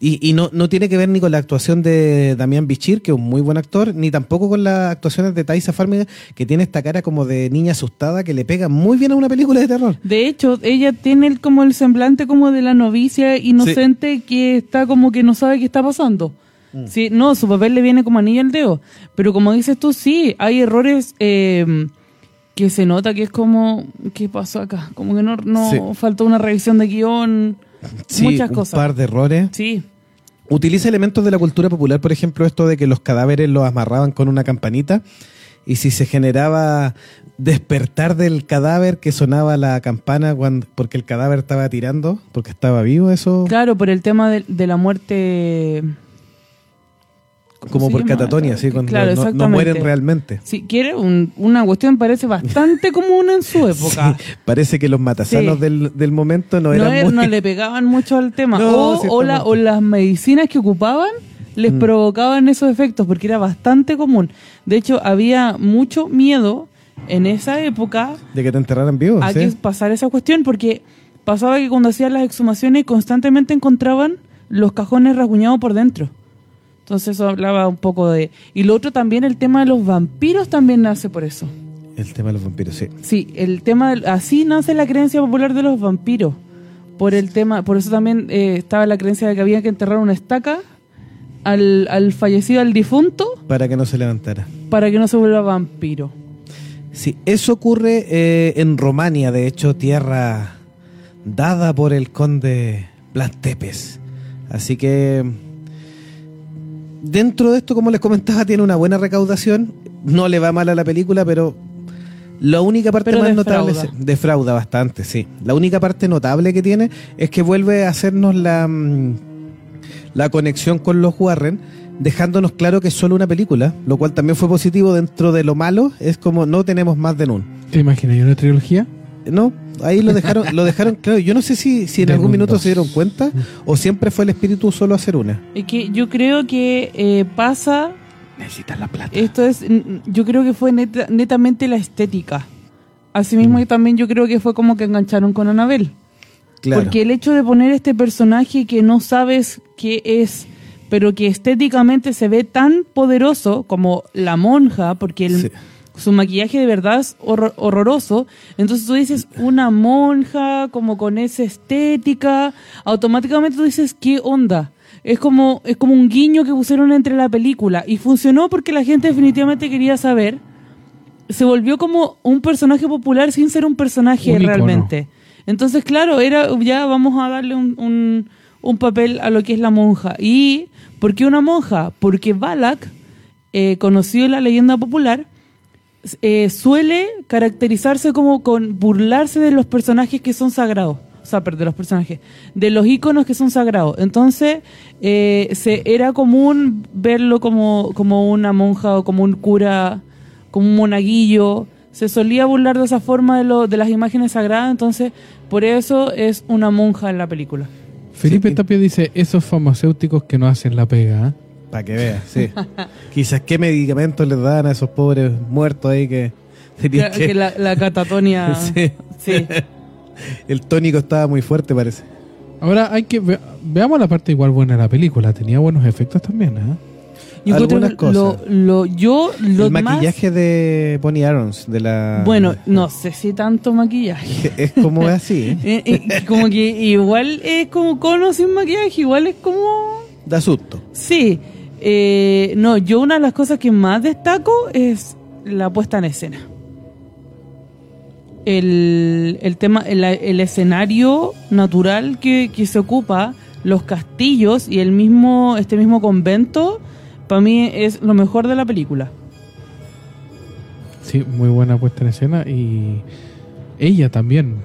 B: Y, y no, no tiene que ver ni con la actuación de Damián Bichir, que es un muy buen actor, ni tampoco con las actuaciones de Thaisa Farmiga, que tiene esta cara como de niña asustada que le pega muy bien a una película de terror.
C: De hecho, ella tiene el- como el semblante como de la novicia inocente que está como que no sabe qué está pasando.
B: Mm.
C: Sí, no, su papel le viene como anillo al dedo. Pero como dices tú, sí, hay errores eh, que se nota que es como, ¿qué pasó acá? Como que no, no
B: Sí.
C: faltó una revisión de guion,
B: Sí,
C: muchas
B: un
C: cosas.
B: par de errores.
C: Sí,
B: Utiliza elementos de la cultura popular, por ejemplo, esto de que los cadáveres los amarraban con una campanita y si se generaba despertar del cadáver que sonaba la campana cuando, porque el cadáver estaba tirando, porque estaba vivo, eso
C: claro, por el tema de, de la muerte... ¿cómo
B: como por catatonia, así cuando
C: Claro,
B: no- mueren realmente.
C: Si quiere, un- una cuestión parece bastante común en su época.
B: Sí, parece que los matasanos
C: Sí.
B: del, del momento no
C: no,
B: eran
C: er-
B: muy...
C: no le pegaban mucho al tema.
B: No,
C: o,
B: sí,
C: la- o las medicinas que ocupaban les
B: Mm.
C: provocaban esos efectos, porque era bastante común. De hecho, había mucho miedo en esa época
B: de que te enterraran vivo,
C: a
B: ¿sí?
C: que pasara esa cuestión, porque pasaba que cuando hacían las exhumaciones constantemente encontraban los cajones rasguñados por dentro. Entonces eso hablaba un poco de... Y lo otro también, el tema de los vampiros también nace por eso.
B: El tema de los vampiros, sí.
C: Sí, el tema del- así nace la creencia popular de los vampiros. Por el tema, por eso también eh, estaba la creencia de que había que enterrar una estaca al, al fallecido, al difunto,
B: Para que no se levantara.
C: para que no se vuelva vampiro.
B: Sí, eso ocurre eh, en Romania, de hecho, tierra dada por el conde Blas Tepes. Así que dentro de esto, como les comentaba, tiene una buena recaudación. No le va mal a la película, pero la única parte
C: Pero
B: más
C: defrauda.
B: notable es- defrauda bastante, sí. La única parte notable que tiene es que vuelve a hacernos la mm, la conexión con los Warren, dejándonos claro que es solo una película, lo cual también fue positivo dentro de lo malo, es como no tenemos más de un.
D: ¿Te imaginas una trilogía?
B: No, ahí lo dejaron, lo dejaron claro. Yo no sé si, si en
D: De
B: algún minuto se dieron cuenta o siempre fue el espíritu solo hacer una.
C: Es que yo creo que eh, pasa,
D: Necesitas la plata.
C: esto es, yo creo que fue neta- netamente la estética. Asimismo,
B: Mm.
C: y también yo creo que fue como que engancharon con Anabel.
B: Claro.
C: Porque el hecho de poner este personaje que no sabes qué es, pero que estéticamente se ve tan poderoso como la monja, porque el-
B: Sí.
C: Su maquillaje de verdad es horror- horroroso, entonces tú dices una monja como con esa estética, automáticamente tú dices qué onda. Es como, es como un guiño que pusieron entre la película y funcionó porque la gente definitivamente quería saber. Se volvió como un personaje popular sin ser un personaje
D: Un
C: realmente. Entonces, claro, era ya vamos a darle un, un- un papel a lo que es la monja. ¿Y por qué una monja? Porque Balak, eh, conocido en la leyenda popular, eh, suele caracterizarse como con burlarse de los personajes que son sagrados. O sea, de los personajes, de los íconos que son sagrados. Entonces, eh, se, era común verlo como, como una monja o como un cura, como un monaguillo. Se solía burlar de esa forma de, lo, de las imágenes sagradas, entonces por eso es una monja en la película.
D: Felipe
B: Sí.
D: Tapia dice, esos farmacéuticos que no hacen la pega. ¿eh?
B: Para que veas, sí. Quizás qué medicamentos les dan a esos pobres muertos ahí que tenían
C: Que,
B: que...
C: la, la catatonia...
B: Sí.
C: sí.
B: El tónico estaba muy fuerte, parece.
D: Ahora hay que ve- veamos la parte igual buena de la película. Tenía buenos efectos también. ¿eh?
C: Yo
B: Algunas
C: que lo,
B: cosas.
C: lo- yo lo
B: el
C: más-
B: maquillaje de Bonnie Arons, de la...
C: bueno, no sé si tanto maquillaje.
B: Es como así,
C: Eh, eh, como que igual es como cono sin maquillaje, igual es como...
B: da susto.
C: Sí. Eh, no, yo una de las cosas que más destaco es la puesta en escena. El, el tema, el, el escenario natural que, que se ocupa, los castillos y el mismo, este mismo convento, para mí es lo mejor de la película.
D: Sí, muy buena puesta en escena y ella también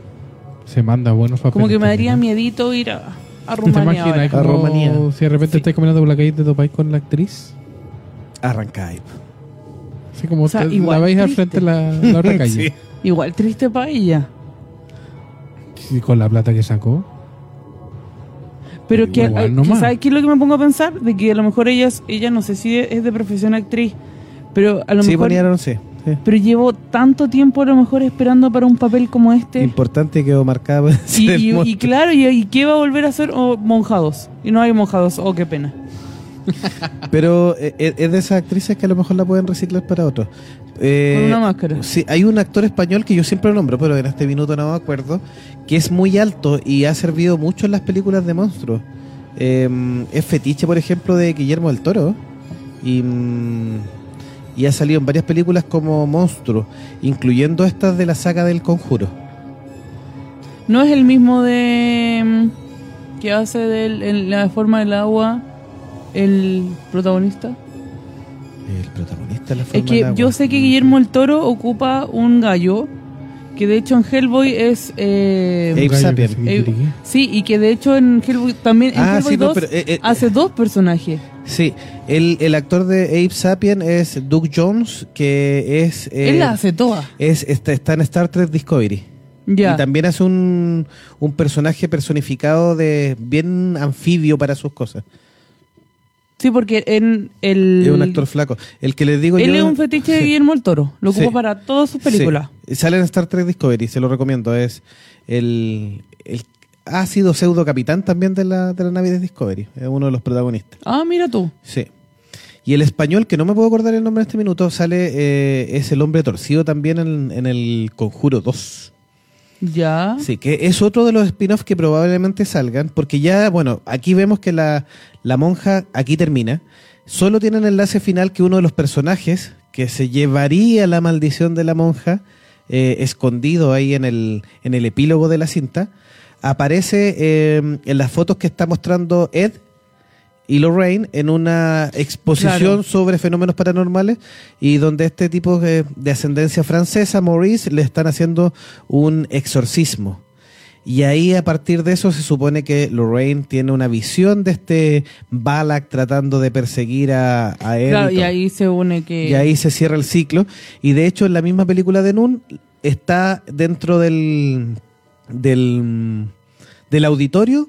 D: se manda buenos papeles.
C: Como que me daría
D: ¿eh?
C: miedito ir a, a
D: ¿Te imaginas
B: A Rumanía.
D: si de repente
B: Sí.
D: estás caminando por la calle de tu país con la actriz?
B: Arranca ahí.
D: Así como
C: O sea,
D: te- la veis al frente de la, la otra calle.
B: Sí.
C: Igual triste para ella.
D: Y con la plata que sacó.
C: Pero
D: Pero
C: que,
D: igual no
C: que. ¿sabes qué es lo que me pongo a pensar? De que a lo mejor ella, ella no sé si es de profesión actriz, pero a lo
B: Sí,
C: mejor...
B: ponían, sí. Sí.
C: Pero llevo tanto tiempo a lo mejor esperando para un papel como este.
B: Importante quedó marcado.
C: Y, y- y claro, y, y qué va a volver a hacer oh, monjados? Y no hay monjados, oh, qué pena.
B: Pero eh, eh, es de esas actrices que a lo mejor la pueden reciclar para otros. Eh,
C: Con una máscara.
B: Sí, hay un actor español que yo siempre nombro, pero en este minuto no me acuerdo, que es muy alto y ha servido mucho en las películas de monstruos. Eh, es fetiche, por ejemplo, de Guillermo del Toro. Y, mm, y ha salido en varias películas como monstruo, incluyendo estas de la saga del conjuro.
C: No es el mismo de. mm, que hace de la forma del agua el protagonista.
B: El protagonista de la forma
C: Es que
B: del agua.
C: yo sé que Guillermo el Toro ocupa un gallo, que de hecho en Hellboy es... eh,
B: Sapien.
C: eh, sí, y que de hecho en Hellboy también en
B: Ah,
C: Hellboy
B: sí, no,
C: 2
B: pero, eh, eh,
C: hace dos personajes.
B: Sí, el, el actor de Abe Sapien es Doug Jones, que es... eh,
C: Él la hace toda.
B: es está, está en Star Trek Discovery.
C: Ya.
B: Y también hace un, un personaje personificado de bien anfibio para sus cosas.
C: Sí, porque en el...
B: Es un actor flaco. El que les digo
C: Él
B: yo...
C: es un fetiche de Guillermo el Toro. Lo ocupa
B: Sí.
C: para todas sus películas.
B: Sí. Sale en Star Trek Discovery, se lo recomiendo. Es el... el ha sido pseudo capitán también de la, de la nave de Discovery. Es uno de los protagonistas.
C: Ah, mira tú.
B: Sí. Y el español, que no me puedo acordar el nombre en este minuto, sale, eh, es el hombre torcido también en, en el Conjuro 2.
C: Ya.
B: Sí, que es otro de los spin-offs que probablemente salgan, porque ya, bueno, aquí vemos que la, la monja aquí termina. Solo tiene el enlace final que uno de los personajes que se llevaría la maldición de la monja, eh, escondido ahí en el, en el epílogo de la cinta, aparece eh, en las fotos que está mostrando Ed y Lorraine en una exposición
C: Claro.
B: sobre fenómenos paranormales y donde este tipo de, de ascendencia francesa, Maurice, le están haciendo un exorcismo. Y ahí a partir de eso se supone que Lorraine tiene una visión de este Balak tratando de perseguir a, a él.
C: Claro,
B: y
C: y ahí se une que...
B: Y ahí se cierra el ciclo. Y de hecho, en la misma película de Nun está dentro del, del, del auditorio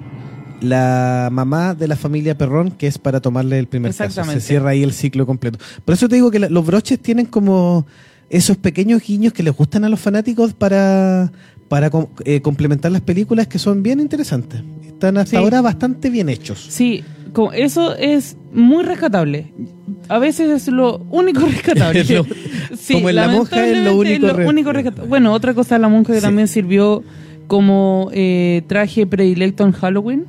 B: la mamá de la familia Perrón, que es para tomarle el primer caso.
C: Exactamente.
B: Se cierra ahí el ciclo completo. Por eso te digo que la- los broches tienen como esos pequeños guiños que les gustan a los fanáticos para, para eh, complementar las películas que son bien interesantes. Están hasta
C: Sí.
B: ahora bastante bien hechos.
C: Sí, como eso es muy rescatable. A veces es lo único rescatable.
B: Como en La Monja es lo único re-
C: único rescatable. Bueno, otra cosa, la monja que
B: Sí.
C: también sirvió como eh, traje predilecto en Halloween.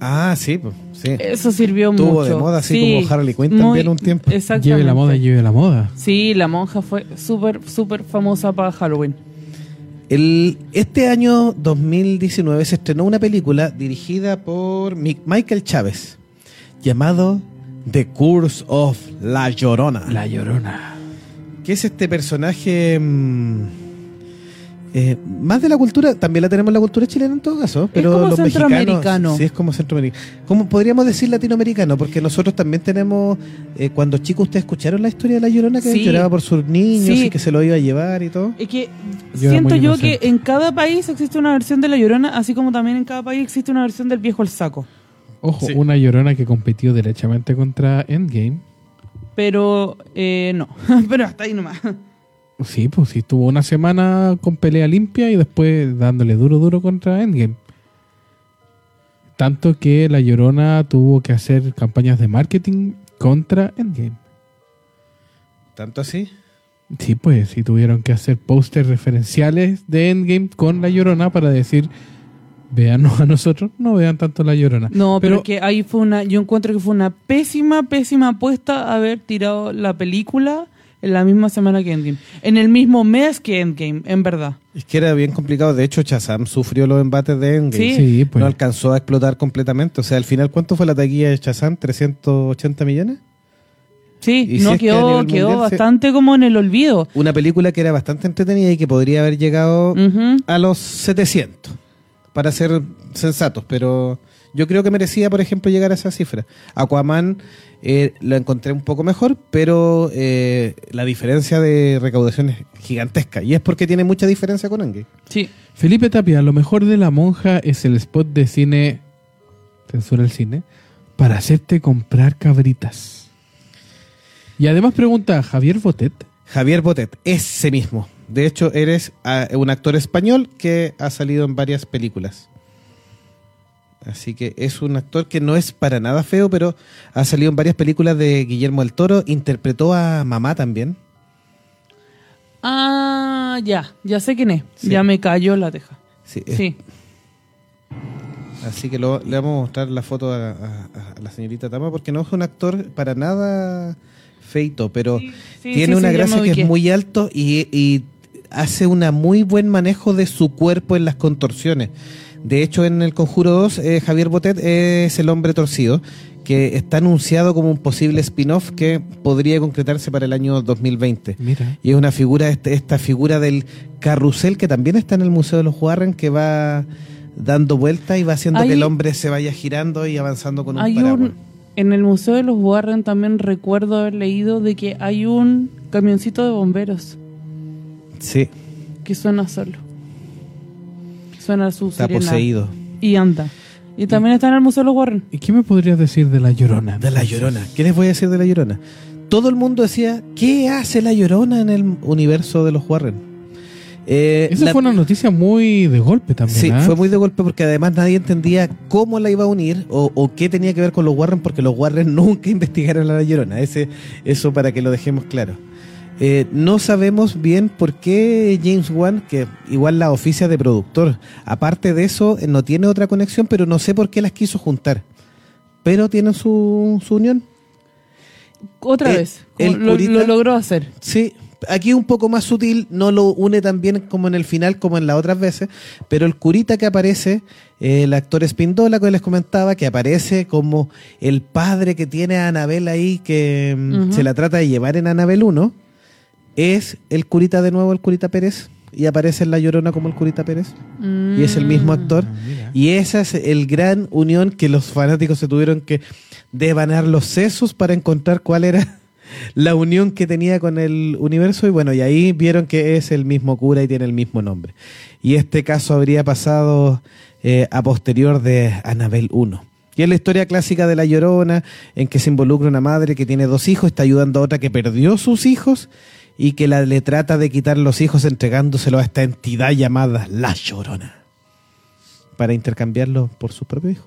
B: Ah, sí, pues, sí.
C: Eso sirvió
B: Estuvo
C: mucho.
B: de moda, así
C: Sí,
B: como Harley Quinn
C: muy-
B: también un tiempo.
C: Exactamente.
D: Lleve la moda, lleve la moda.
C: Sí, la monja fue súper, súper famosa para Halloween.
B: El, este año 2019 se estrenó una película dirigida por Mi- Michael Chávez llamado The Curse of La Llorona.
D: La llorona.
B: que es este personaje mm, eh, más de la cultura, también la tenemos en la cultura chilena en todo caso, pero
C: como
B: los
C: centroamericano.
B: mexicanos, sí es como centroamericano. Como podríamos decir latinoamericano, porque nosotros también tenemos eh, cuando chicos ustedes escucharon la historia de la Llorona que
C: Sí.
B: lloraba por sus niños
C: Sí.
B: y que se lo iba a llevar y todo.
C: Es que
D: Yo
C: siento yo
D: inocente.
C: que en cada país existe una versión de La Llorona, así como también en cada país existe una versión del viejo al saco.
D: Ojo,
B: Sí.
D: una llorona que competió derechamente contra Endgame.
C: Pero eh, no, pero hasta ahí nomás.
D: Sí, pues sí, tuvo una semana con pelea limpia y después dándole duro, duro contra Endgame. Tanto que la Llorona tuvo que hacer campañas de marketing contra Endgame.
B: ¿Tanto así?
D: Sí, pues sí tuvieron que hacer pósters referenciales de Endgame con la Llorona para decir, véanos a nosotros, no vean tanto la Llorona.
C: No, pero,
D: Pero-
C: que ahí fue una, yo encuentro que fue una pésima, pésima apuesta haber tirado la película en la misma semana que Endgame. En el mismo mes que Endgame, en verdad.
B: Es que era bien complicado. De hecho, Shazam sufrió los embates de Endgame.
C: Sí.
D: Sí, pues.
B: No alcanzó a explotar completamente. O sea, al final, ¿cuánto fue la taquilla de Shazam? ¿380 millones?
C: Sí,
B: Y si
C: no
B: es que a
C: quedó, quedó
B: mundial
C: bastante como en el olvido.
B: Una película que era bastante entretenida y que podría haber llegado a los 700. para ser sensatos, pero yo creo que merecía, por ejemplo, llegar a esa cifra. Aquaman eh, lo encontré un poco mejor, pero eh, la diferencia de recaudación es gigantesca. Y es porque tiene mucha diferencia con Endgame.
C: Sí.
D: Felipe Tapia, lo mejor de La Monja es el spot de cine, censura el cine, para hacerte comprar cabritas. Y además pregunta Javier Botet.
B: Javier Botet, ese mismo. De hecho, eres ah, un actor español que ha salido en varias películas. Así que es un actor que no es para nada feo, pero ha salido en varias películas de Guillermo del Toro. Interpretó a mamá también.
C: Ah, ya, ya sé quién es.
B: Sí.
C: Ya me cayó la teja.
B: Sí,
C: Sí.
B: Así que lo- le vamos a mostrar la foto a, a- a la señorita Tama porque no es un actor para nada feito, pero
C: Sí,
B: tiene una gracia que es muy alto y, y hace un muy buen manejo de su cuerpo en las contorsiones. De hecho, en El Conjuro 2, eh, Javier Botet es el hombre torcido, que está anunciado como un posible spin-off que podría concretarse para el año 2020.
D: Mira.
B: Y es una figura, este- esta figura del carrusel que también está en el Museo de los Warren, que va dando vuelta y va haciendo
C: Hay-
B: que el hombre se vaya girando y avanzando con un
C: Hay
B: paraguas.
C: un, en el Museo de los Warren también recuerdo haber leído de que hay un camioncito de bomberos
B: Sí,
C: que suena solo. Suena su
B: está
C: sirena
B: poseído.
C: y anda. Y también está en el Museo de los Warren.
D: ¿Y qué me podrías decir de La Llorona?
B: De la Llorona. ¿Qué les voy a decir de la Llorona? Todo el mundo decía, ¿qué hace la Llorona en el universo de los Warren? Eh,
D: Esa
B: la-
D: fue una noticia muy de golpe también.
B: Sí,
D: ¿ah?
B: fue muy de golpe porque además nadie entendía cómo la iba a unir o, o qué tenía que ver con los Warren porque los Warren nunca investigaron a la Llorona. Ese, eso para que lo dejemos claro. Eh, no sabemos bien por qué James Wan, que igual la oficia de productor, aparte de eso, eh, no tiene otra conexión, pero no sé por qué las quiso juntar. Pero tienen su, su unión.
C: Otra
B: Eh,
C: vez.
B: el
C: lo,
B: curita-
C: lo logró hacer.
B: Sí, aquí un poco más sutil, no lo une tan bien como en el final, como en las otras veces, pero el curita que aparece, eh, el actor Espindola que les comentaba, que aparece como el padre que tiene a Anabel ahí, que mm, se la trata de llevar en Anabel 1, es el curita de nuevo, el curita Pérez, y aparece en La Llorona como el curita Pérez, y es el mismo
C: Mm.
B: actor.
D: Ah, mira.
B: Y esa es el gran unión que los fanáticos se tuvieron que devanar los sesos para encontrar cuál era la unión que tenía con el universo. Y bueno, y ahí vieron que es el mismo cura y tiene el mismo nombre. Y este caso habría pasado eh, a posterior de Anabel 1. Y es la historia clásica de La Llorona, en que se involucra una madre que tiene dos hijos, está ayudando a otra que perdió sus hijos y que la, le trata de quitar los hijos entregándoselos a esta entidad llamada La Llorona para intercambiarlo por su propio hijo.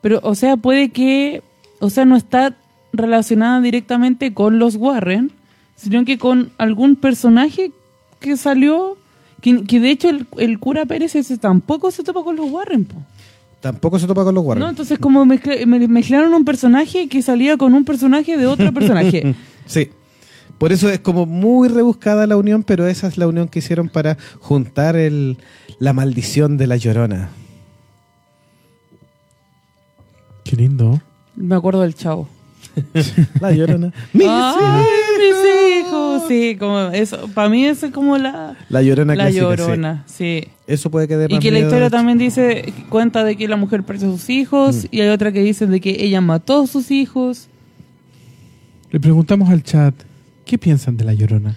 C: Pero, o sea, puede que, o sea, no está relacionada directamente con los Warren, sino que con algún personaje que salió, que, que de hecho el, el cura Pérez ese tampoco se topa con los Warren, po.
B: Tampoco se topa con los Warren.
C: ¿no? Entonces como mezcla- me- mezclaron un personaje que salía con un personaje de otro personaje.
B: Sí. Por eso es como muy rebuscada la unión, pero esa es la unión que hicieron para juntar el, la maldición de la llorona.
D: Qué lindo.
C: me acuerdo del chavo.
B: La llorona.
C: ¡Ay, mis hijos! Sí, como eso, para mí eso es como la,
B: La llorona
C: la
B: clásica,
C: llorona, sí.
B: sí. Eso puede quedar
C: Y que la historia también dice, cuenta de que la mujer perdió a sus
B: Mm.
C: hijos, y hay otra que dice de que ella mató a sus hijos.
D: Le preguntamos al chat, ¿qué piensan de La Llorona?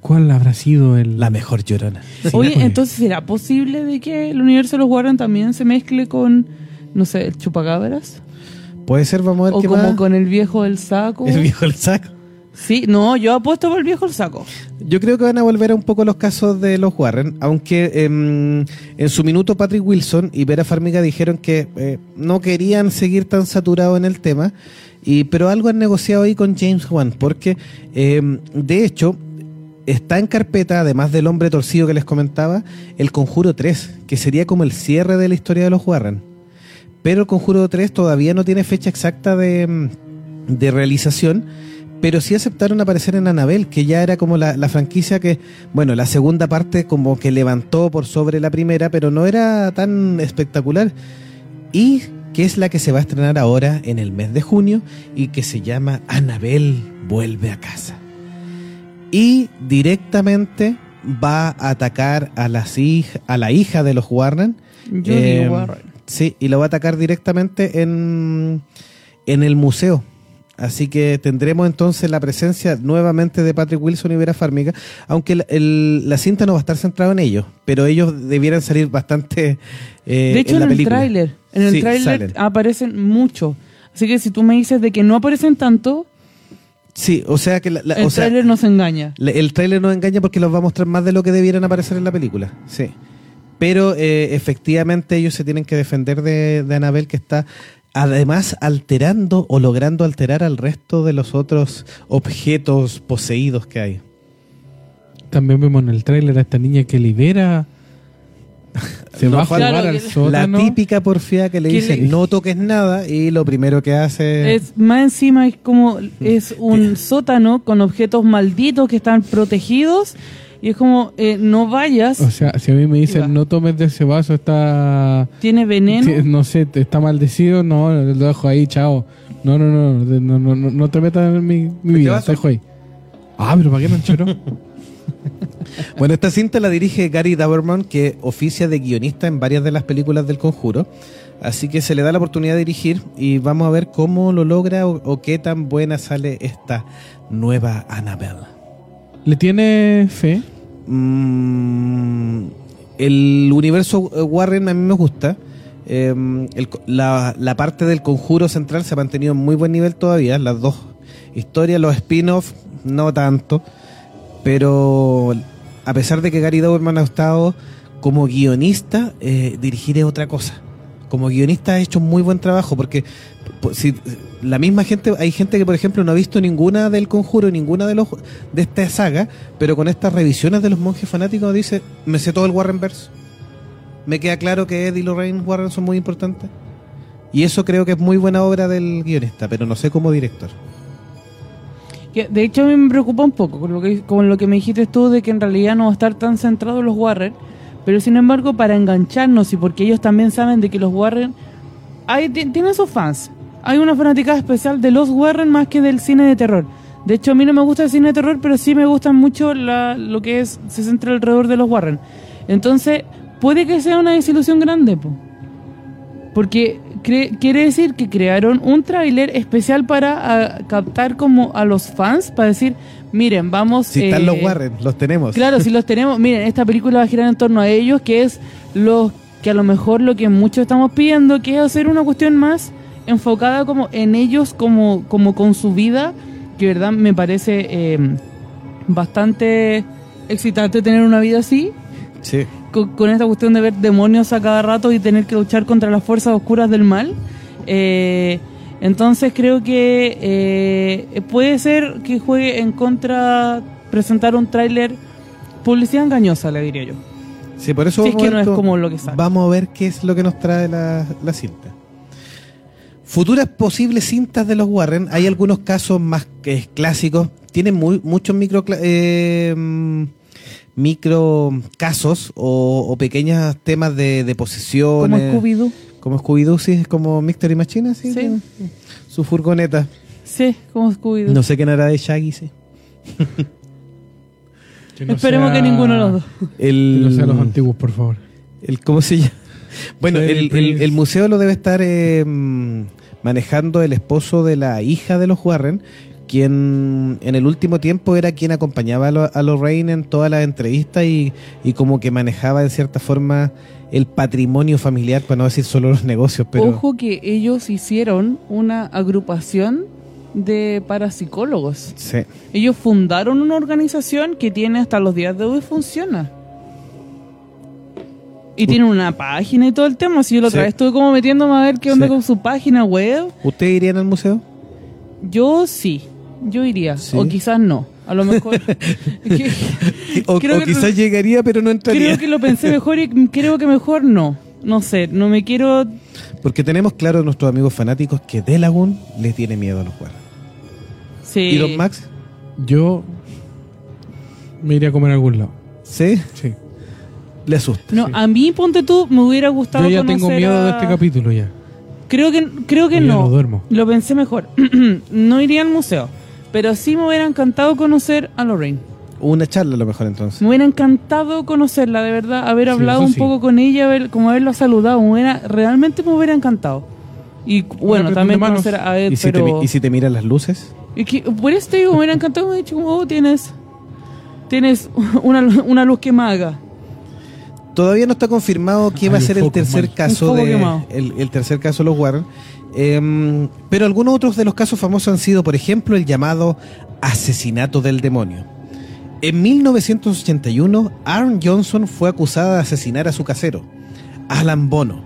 D: ¿Cuál habrá sido el...
B: La mejor llorona.
D: Sí,
C: Oye,
D: pues.
C: entonces ¿será posible de que el universo de los Warren también se mezcle con, no sé, el chupacabras?
B: Puede ser, vamos a ver
C: O
B: qué
C: como
B: más.
C: con el viejo del saco.
B: El viejo del saco.
C: Sí, no, yo apuesto por el viejo del saco.
B: Yo creo que van a volver a un poco los casos de los Warren, aunque em, en su minuto Patrick Wilson y Vera Farmiga dijeron que eh, no querían seguir tan saturados en el tema, y, pero algo han negociado ahí con James Wan, porque em, de hecho está en carpeta, además del hombre torcido que les comentaba, el Conjuro 3, que sería como el cierre de la historia de los Warren. Pero el Conjuro 3 todavía no tiene fecha exacta de, em, de realización, pero sí aceptaron aparecer en Anabel, que ya era como la, la franquicia que, bueno, la segunda parte como que levantó por sobre la primera, pero no era tan espectacular. Y que es la que se va a estrenar ahora en el mes de junio y que se llama Anabel vuelve a casa. Y directamente va a atacar a, las hij- a la hija de los Warren, Eh,
C: Warren.
B: Sí, y lo va a atacar directamente en, en el museo. Así que tendremos entonces la presencia nuevamente de Patrick Wilson y Vera Farmiga, aunque el- el- la cinta no va a estar centrada en ellos, pero ellos debieran salir bastante eh,
C: de hecho,
B: en
C: el tráiler, en el
B: Sí,
C: tráiler aparecen mucho. Así que si tú me dices de que no aparecen tanto,
B: Sí, o sea que la- la-
C: el tráiler nos engaña.
B: la- el tráiler nos engaña porque los va a mostrar más de lo que debieran aparecer en la película. Sí. Pero eh, efectivamente ellos se tienen que defender de, de Anabel que está además alterando o logrando alterar al resto de los otros objetos poseídos que hay.
D: También vemos en el tráiler a esta niña que libera. Se
B: No,
D: va a jugar
C: Claro,
D: al sótano.
B: La típica porfía que le dice
C: le-
B: no toques nada y lo primero que hace...
C: Es, más encima es como es un sótano con objetos malditos que están protegidos y es como eh, no vayas,
D: O sea, si a mí me dicen no tomes de ese vaso, está.
C: tiene veneno.
D: No sé, está maldecido, no, lo dejo ahí, chao. No, no, no, no, no, no, no, no te metas en mi, mi vida, te dejo ahí. Ah, pero ¿para qué no choró?
B: Bueno, esta cinta la dirige Gary Daberman, que oficia de guionista en varias de las películas del Conjuro. Así que se le da la oportunidad de dirigir y vamos a ver cómo lo logra o, o qué tan buena sale esta nueva Annabelle.
D: ¿Le tiene fe?
B: Mm, el universo eh, Warren a mí me gusta. Co- la, la parte del conjuro central se ha mantenido en muy buen nivel todavía. Las dos historias, los spin-offs, no tanto. Pero a pesar de que Gary Dauberman ha estado como guionista, eh, dirigir es otra cosa. Como guionista ha hecho un muy buen trabajo porque po- si la misma gente, hay gente que por ejemplo no ha visto ninguna del conjuro, ninguna de los de esta saga, pero con estas revisiones de los monjes fanáticos dice, me sé todo el Warrenverse. Me queda claro que Ed y Lorraine Warren son muy importantes. Y eso creo que es muy buena obra del guionista, pero no sé como director.
C: De hecho, a mí me preocupa un poco con lo, que, con lo que me dijiste tú de que en realidad no va a estar tan centrado en los Warren. Pero sin embargo, para engancharnos y porque ellos también saben de que los Warren hay, ti- tienen sus fans. Hay una fanaticada especial de los Warren más que del cine de terror. De hecho, a mí no me gusta el cine de terror, pero sí me gusta mucho la, lo que es se centra alrededor de los Warren. Entonces, puede que sea una desilusión grande, po. Porque quiere decir que crearon un tráiler especial para ah, captar como a los fans, para decir, miren, vamos...
B: Si están
C: eh,
B: los Warren, los tenemos.
C: Claro, si los tenemos, miren, esta película va a girar en torno a ellos, que es lo que a lo mejor lo que muchos estamos pidiendo, que es hacer una cuestión más enfocada como en ellos, como, como con su vida, que verdad me parece eh, bastante excitante tener una vida así,
B: Sí.
C: con, con esta cuestión de ver demonios a cada rato y tener que luchar contra las fuerzas oscuras del mal. Eh, entonces creo que eh, puede ser que juegue en contra presentar un tráiler publicidad engañosa, le diría yo.
B: Sí, por eso
C: Si es
B: vamos
C: que
B: a ver
C: no es
B: cómo-
C: como lo que sale.
B: Vamos a ver qué es lo que nos trae la, la cinta. Futuras posibles cintas de los Warren, hay algunos casos más que clásicos, tienen muy, muchos micro, eh, micro casos o, o pequeños temas de, de
C: Como. Scooby-Doo.
B: Como Scooby-Doo, sí, como Mystery Machine, sí.
C: Sí.
B: Su furgoneta.
C: Sí, como Scooby-Doo.
B: No sé quién hará de Shaggy, sí.
D: Que no
C: Esperemos
D: sea-
C: que ninguno de los dos.
D: Que
B: El,
D: no sea los antiguos, por favor.
B: El, ¿Cómo se llama? Bueno, el, el-
D: Prinze.
B: el museo lo debe estar eh, manejando el esposo de la hija de los Warren, quien en el último tiempo era quien acompañaba a, lo- a Lorraine en todas las entrevistas y, y como que manejaba en cierta forma el patrimonio familiar, para no decir solo los negocios, pero
C: Ojo que ellos hicieron una agrupación de parapsicólogos.
B: sí.
C: Ellos fundaron una organización que tiene hasta los días de hoy funciona. Y tienen una página y todo el tema. Si yo la otra
B: Sí.
C: vez estuve como metiéndome a ver qué onda
B: Sí.
C: con su página web.
B: ¿Ustedes irían al museo?
C: Yo sí, yo iría.
B: Sí.
C: O quizás no. A lo mejor. Que-
B: O, quizás llegaría, pero no entraría.
C: creo que lo pensé mejor y creo que mejor no. No sé, no me quiero.
B: Porque tenemos claro a nuestros amigos fanáticos que Delagun le tiene miedo a los Warren.
C: Sí.
B: ¿Y Don Max?
D: Yo me iría a comer a algún lado.
B: ¿Sí?
D: Sí.
B: Le asusta.
C: No,
D: Sí.
C: a mí, ponte tú, me hubiera gustado
D: Yo ya tengo miedo de este capítulo ya.
C: Creo que, creo que no.
D: no duermo.
C: Lo pensé mejor. no iría al museo. Pero sí me hubiera encantado conocer a Lorraine.
B: Una charla a lo mejor entonces.
C: Me hubiera encantado conocerla, de verdad, haber hablado un
D: sí.
C: poco con ella, haber, como haberla saludado, me hubiera, realmente me hubiera encantado. Y bueno, también conocer a Ed,
B: ¿Y si, te,
C: pero...
B: mi- ¿Y si te miran las luces?
C: y que- por eso te digo, me hubiera encantado, me hubiera dicho, oh, tienes, tienes una, una luz que maga.
B: Todavía no está confirmado quién va a ser el
D: foco
B: tercer caso de el, el tercer caso de los Warren. Em, pero algunos otros de los casos famosos han sido, por ejemplo, el llamado asesinato del demonio. En 1981, Aaron Johnson fue acusada de asesinar a su casero, Alan Bono.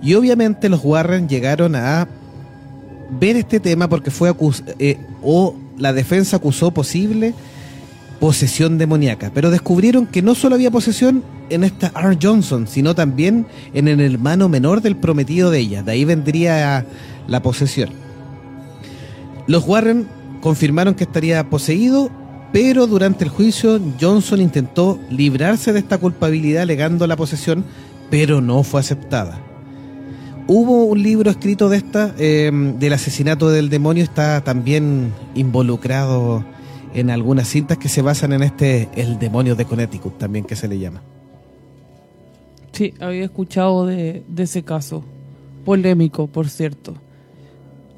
B: Y obviamente los Warren llegaron a ver este tema porque fue acus eh, o la defensa acusó posible posesión demoníaca, pero descubrieron que no solo había posesión en esta R. Johnson, sino también en el hermano menor del prometido de ella. De ahí vendría la posesión. Los Warren confirmaron que estaría poseído, pero durante el juicio Johnson intentó librarse de esta culpabilidad alegando la posesión, pero no fue aceptada. Hubo un libro escrito de esta, eh, del asesinato del demonio, está también involucrado en algunas cintas que se basan en este El demonio de Connecticut, también que se le llama.
C: Sí, había escuchado de, de ese caso. Polémico, por cierto.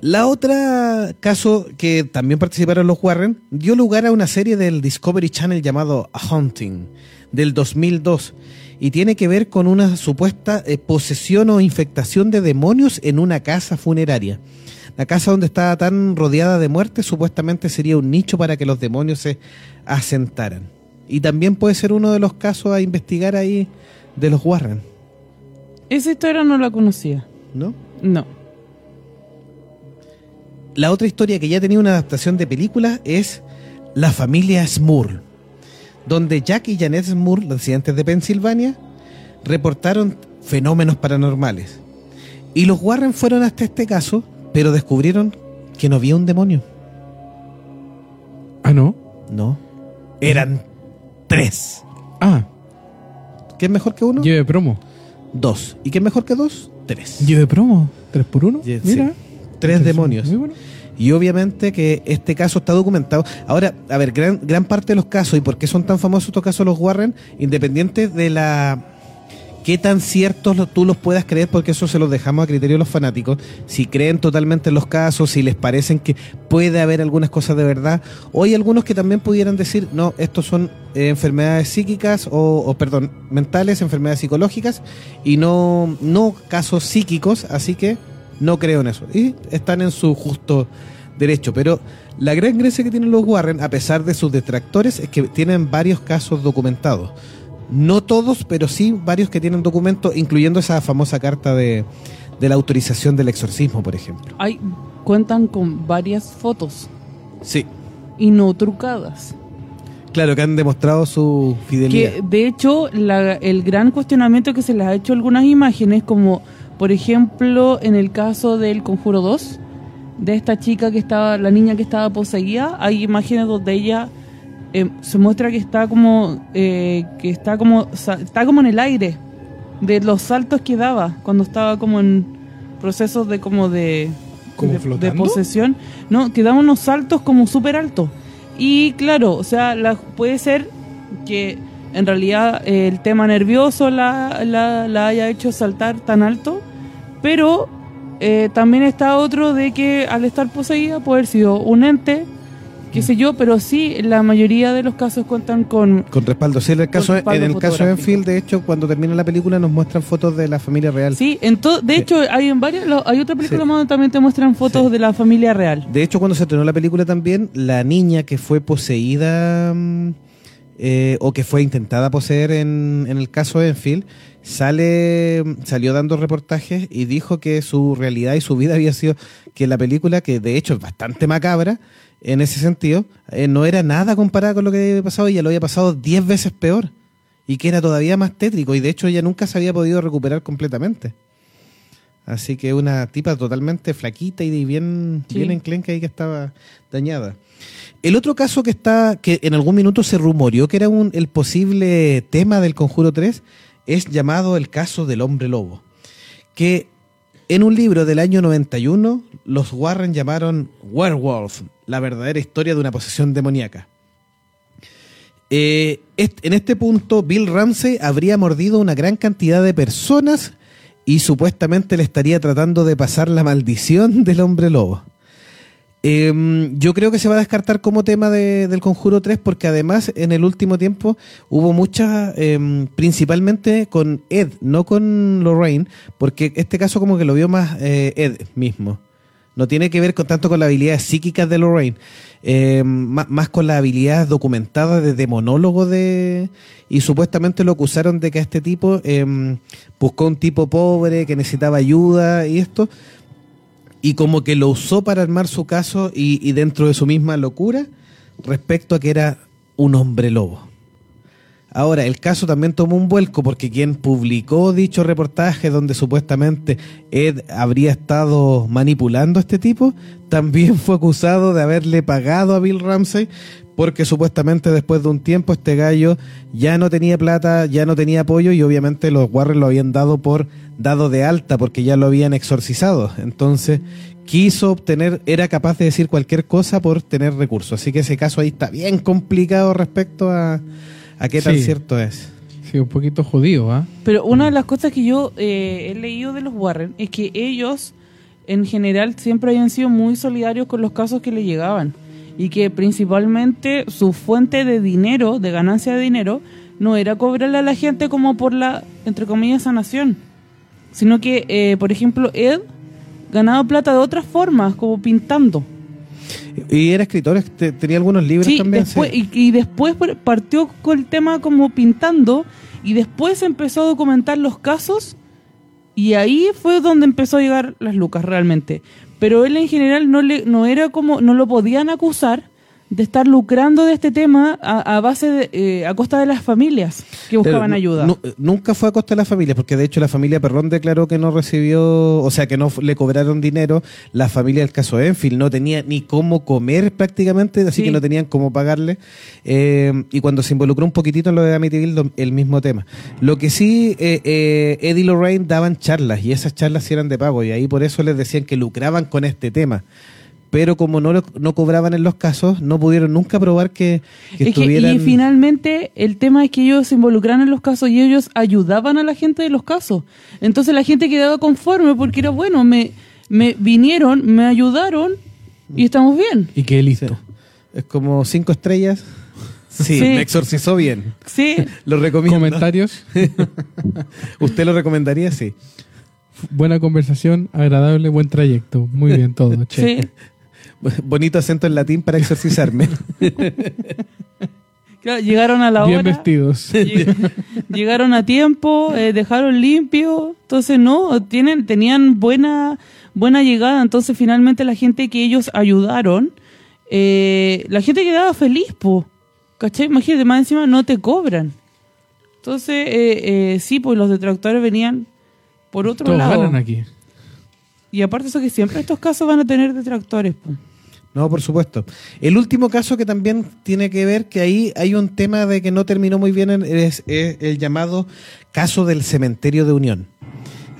B: La otra caso que también participaron los Warren dio lugar a una serie del Discovery Channel llamado A Haunting del 2002 y tiene que ver con una supuesta eh, posesión o infectación de demonios en una casa funeraria. La casa donde estaba tan rodeada de muerte supuestamente sería un nicho para que los demonios se asentaran. Y también puede ser uno de los casos a investigar ahí de los Warren,
C: Esa historia no la conocía.
B: ¿no?
C: No.
B: La otra historia que ya tenía una adaptación de película es La familia Smurl, donde Jack y Janet Smurl, los residentes de Pensilvania, reportaron fenómenos paranormales. Y los Warren fueron hasta este caso, pero descubrieron que no había un demonio.
D: Ah, no.
B: No. Eran tres.
D: Ah,
B: ¿Qué es mejor que uno?
D: lleve promo.
B: Dos. ¿Y qué es mejor que dos? Tres.
D: Lleve promo. ¿Tres por uno?
B: Sí,
D: Mira.
B: Tres demonios.
D: Muy bueno.
B: Y obviamente que este caso está documentado. Ahora, a ver, gran, gran parte de los casos, y por qué son tan famosos estos casos los Warren, independientes de la qué tan ciertos tú los puedas creer, porque eso se los dejamos a criterio de los fanáticos, si creen totalmente en los casos, si les parecen que puede haber algunas cosas de verdad, o hay algunos que también pudieran decir, no, estos son eh, enfermedades psíquicas, o, o, perdón, mentales, enfermedades psicológicas, y no, no casos psíquicos, así que no creo en eso. Y están en su justo derecho. Pero la gran gracia que tienen los Warren, a pesar de sus detractores, es que tienen varios casos documentados. No todos, pero sí varios que tienen documentos, incluyendo esa famosa carta de, de la autorización del exorcismo, por ejemplo.
C: Hay, cuentan con varias fotos
B: Sí.
C: y no trucadas.
B: Claro, que han demostrado su fidelidad.
C: Que de hecho, la- el gran cuestionamiento que se les ha hecho a algunas imágenes, como por ejemplo en el caso del Conjuro 2, de esta chica que estaba, la niña que estaba poseída, hay imágenes donde ella eh, se muestra que está como, eh, que está como, está como en el aire, de los saltos que daba cuando estaba como en procesos de como de,
D: ¿Como
C: de,
D: flotando?
C: de posesión, no, que daba unos saltos como súper altos. Y claro, o sea, la, puede ser que en realidad eh, el tema nervioso la, la, la haya hecho saltar tan alto, pero eh, también está otro de que al estar poseída puede haber sido un ente, qué sé yo, pero sí, la mayoría de los casos cuentan con...
B: Con respaldo. Sí, en el caso, en el caso de. Enfield, de hecho, cuando termina la película nos muestran fotos de la familia real.
C: Sí, en de
B: Sí.
C: hecho hay en varias, lo- hay otra película
B: Sí.
C: donde también te muestran fotos
B: Sí.
C: de la familia real.
B: De hecho, cuando se estrenó la película también, la niña que fue poseída mm, eh, o que fue intentada poseer en, en el caso de Enfield, sale, salió dando reportajes y dijo que su realidad y su vida había sido que la película, que de hecho es bastante macabra en ese sentido, eh, no era nada comparada con lo que había pasado y ya lo había pasado 10 veces peor y que era todavía más tétrico y de hecho ella nunca se había podido recuperar completamente. Así que una tipa totalmente flaquita y bien,
C: Sí.
B: bien enclenca y que estaba dañada. El otro caso que está, que en algún minuto se rumoreó que era un, el posible tema del Conjuro 3, es llamado el caso del hombre lobo. Que en un libro del año 91, los Warren llamaron Werewolf, la verdadera historia de una posesión demoníaca. Eh, en este punto, Bill Ramsey habría mordido una gran cantidad de personas y supuestamente le estaría tratando de pasar la maldición del hombre lobo. Eh, yo creo que se va a descartar como tema de- del Conjuro 3 porque además en el último tiempo hubo muchas, eh, principalmente con Ed, no con Lorraine, porque este caso como que lo vio más eh, Ed mismo. No tiene que ver con tanto con las habilidades psíquicas de Lorraine, eh, má- más, con las habilidades documentadas de demonólogo de... Y supuestamente lo acusaron de que a este tipo buscó un tipo pobre que necesitaba ayuda y esto, y como que lo usó para armar su caso y, dentro de su misma locura respecto a que era un hombre lobo. Ahora, el caso también tomó un vuelco porque quien publicó dicho reportaje donde supuestamente Ed habría estado manipulando a este tipo, también fue acusado de haberle pagado a Bill Ramsey porque supuestamente después de un tiempo este gallo ya no tenía plata, ya no tenía apoyo y obviamente los Warren lo habían dado por dado de alta porque ya lo habían exorcizado. Entonces quiso obtener, era capaz de decir cualquier cosa por tener recursos. Así que ese caso ahí está bien complicado respecto a, a qué tan
D: Sí.
B: cierto es.
D: Sí, un poquito jodido, ¿ah?
C: Pero una de las cosas que yo eh, he leído de los Warren es que ellos, en general, siempre habían sido muy solidarios con los casos que le llegaban. Y que principalmente su fuente de dinero, de ganancia de dinero, no era cobrarle a la gente como por la, entre comillas, sanación. Sino que, eh, por ejemplo, Ed ganaba plata de otras formas, como pintando.
B: Y era escritor, te- tenía algunos libros
C: Sí,
B: también.
C: después,
B: sí.
C: Y, y después partió con el tema como pintando y después empezó a documentar los casos y ahí fue donde empezó a llegar las lucas realmente. Pero él en general no le no era como no lo podían acusar de estar lucrando de este tema a, a base de, eh, a costa de las familias que buscaban ayuda.
B: nu- nunca fue a costa de la familia, porque de hecho la familia Perrón declaró que no recibió, o sea, que no le cobraron dinero. La familia del caso Enfield no tenía ni cómo comer prácticamente, así
C: Sí.
B: que no tenían cómo pagarle. Eh, y cuando se involucró un poquitito en lo de Amityville, el mismo tema. Lo que sí, eh, eh, Eddie y Lorraine daban charlas, y esas charlas sí eran de pago, y ahí por eso les decían que lucraban con este tema. Pero como no, lo- no cobraban en los casos, no pudieron nunca probar que, que
C: Es que,
B: estuvieran...
C: y finalmente el tema es que ellos se involucraron en los casos y ellos ayudaban a la gente de los casos. Entonces la gente quedaba conforme porque era bueno, me, me vinieron, me ayudaron y estamos bien.
D: Y qué
B: Sí.
D: listo.
B: Es como cinco estrellas. Sí,
C: Sí.
B: me exorcizó bien.
C: Sí,
B: Lo recomiendo.
D: Comentarios.
B: ¿Usted lo recomendaría? Sí.
D: Buena conversación, agradable, buen trayecto. Muy bien todo. che.
C: sí.
B: Bonito acento en latín para exorcizarme.
C: Claro, llegaron a la
D: Bien
C: hora.
D: vestidos.
C: lleg- Llegaron a tiempo, eh, dejaron limpio, entonces no, tienen, tenían buena, buena llegada, entonces finalmente la gente que ellos ayudaron, eh, la gente quedaba feliz, po, ¿cachai? Imagínate, más encima no te cobran. Entonces, eh, eh, sí, pues los detractores venían por otro
D: Todos
C: lado.
D: ganan aquí.
C: Y aparte eso que siempre estos casos van a tener detractores, po.
B: No, por supuesto. El último caso que también tiene que ver que ahí hay un tema de que no terminó muy bien en- es, el llamado caso del cementerio de Unión.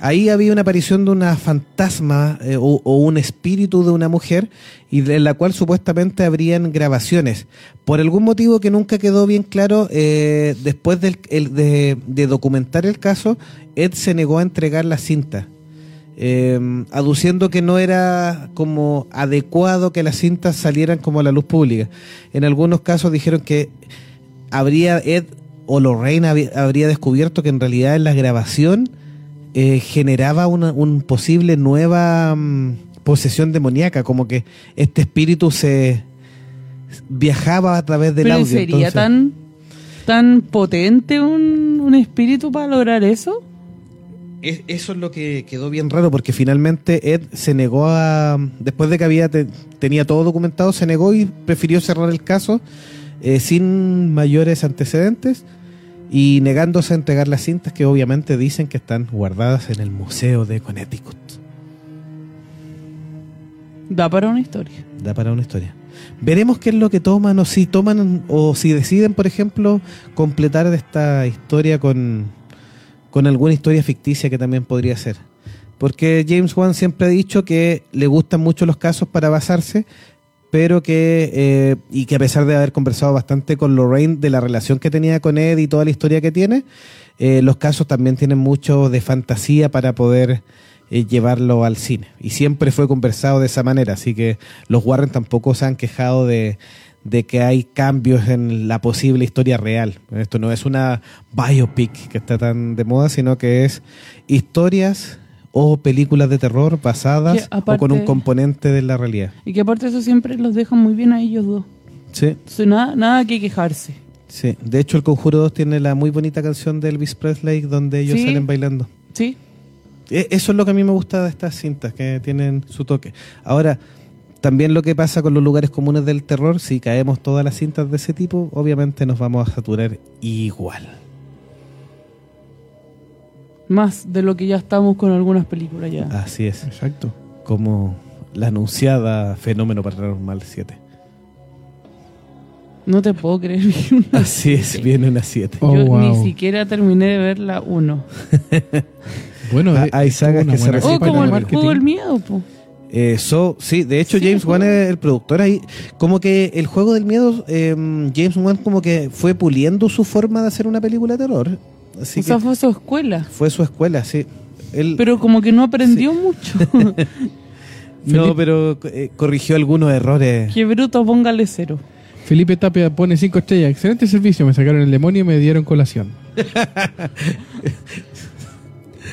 B: Ahí había una aparición de una fantasma eh, o, un espíritu de una mujer y de la cual supuestamente habrían grabaciones. Por algún motivo que nunca quedó bien claro, eh, después del- el- de, de documentar el caso, Ed se negó a entregar la cinta eh, aduciendo que no era como adecuado que las cintas salieran como a la luz pública. En algunos casos dijeron que habría Ed o Lorraine habría descubierto que en realidad en la grabación eh, generaba una un posible nueva mm, posesión demoníaca, como que este espíritu se viajaba a través del
C: Pero ¿y
B: audio.
C: sería
B: entonces-
C: tan, tan potente un, un espíritu para lograr eso?
B: Es- eso es lo que quedó bien raro porque finalmente Ed se negó a después de que había te- tenía todo documentado se negó y prefirió cerrar el caso eh, sin mayores antecedentes y negándose a entregar las cintas que obviamente dicen que están guardadas en el museo de Connecticut
C: Da para una historia.
B: da para una historia veremos qué es lo que toman o si toman o si deciden por ejemplo completar de esta historia con con alguna historia ficticia que también podría ser. Porque James Wan siempre ha dicho que le gustan mucho los casos para basarse, pero que, eh, y que a pesar de haber conversado bastante con Lorraine de la relación que tenía con Ed y toda la historia que tiene, eh, los casos también tienen mucho de fantasía para poder eh, llevarlo al cine. Y siempre fue conversado de esa manera, así que los Warren tampoco se han quejado de, de que hay cambios en la posible historia real. Esto no es una biopic que está tan de moda, sino que es historias o películas de terror basadas
C: aparte-
B: o con un componente de la realidad.
C: Y que aparte eso siempre los deja muy bien a ellos dos.
B: Sí,
C: Entonces, nada, nada que quejarse.
B: sí. De hecho, el Conjuro 2 tiene la muy bonita canción de Elvis Presley donde ellos
C: Sí.
B: salen bailando.
C: ¿Sí?
B: E- Eso es lo que a mí me gusta de estas cintas, que tienen su toque. Ahora, también lo que pasa con los lugares comunes del terror, si caemos todas las cintas de ese tipo, obviamente nos vamos a saturar igual.
C: Más de lo que ya estamos con algunas películas ya.
B: Así es,
D: Exacto.
B: como la anunciada Fenómeno Paranormal 7.
C: No te puedo creer. una
B: Así es, viene una 7.
D: Oh,
C: Yo
D: wow.
C: ni siquiera terminé de ver la 1.
D: Bueno,
B: Ah,
D: eh,
B: hay sagas que se
C: Oh,
B: para
C: como el juego del miedo, po.
B: Eh, so, sí, de hecho
C: Sí,
B: James
C: el
B: Wan es el productor ahí. Como que el juego del miedo, eh, James Wan como que fue puliendo su forma de hacer una película de terror. Así
C: o sea, fue su escuela.
B: fue su escuela, sí. Él,
C: Pero como que no aprendió mucho.
B: no, pero eh, corrigió algunos errores.
C: Qué bruto, póngale cero.
D: Felipe Tapia pone cinco estrellas. Excelente servicio. Me sacaron el demonio y me dieron colación.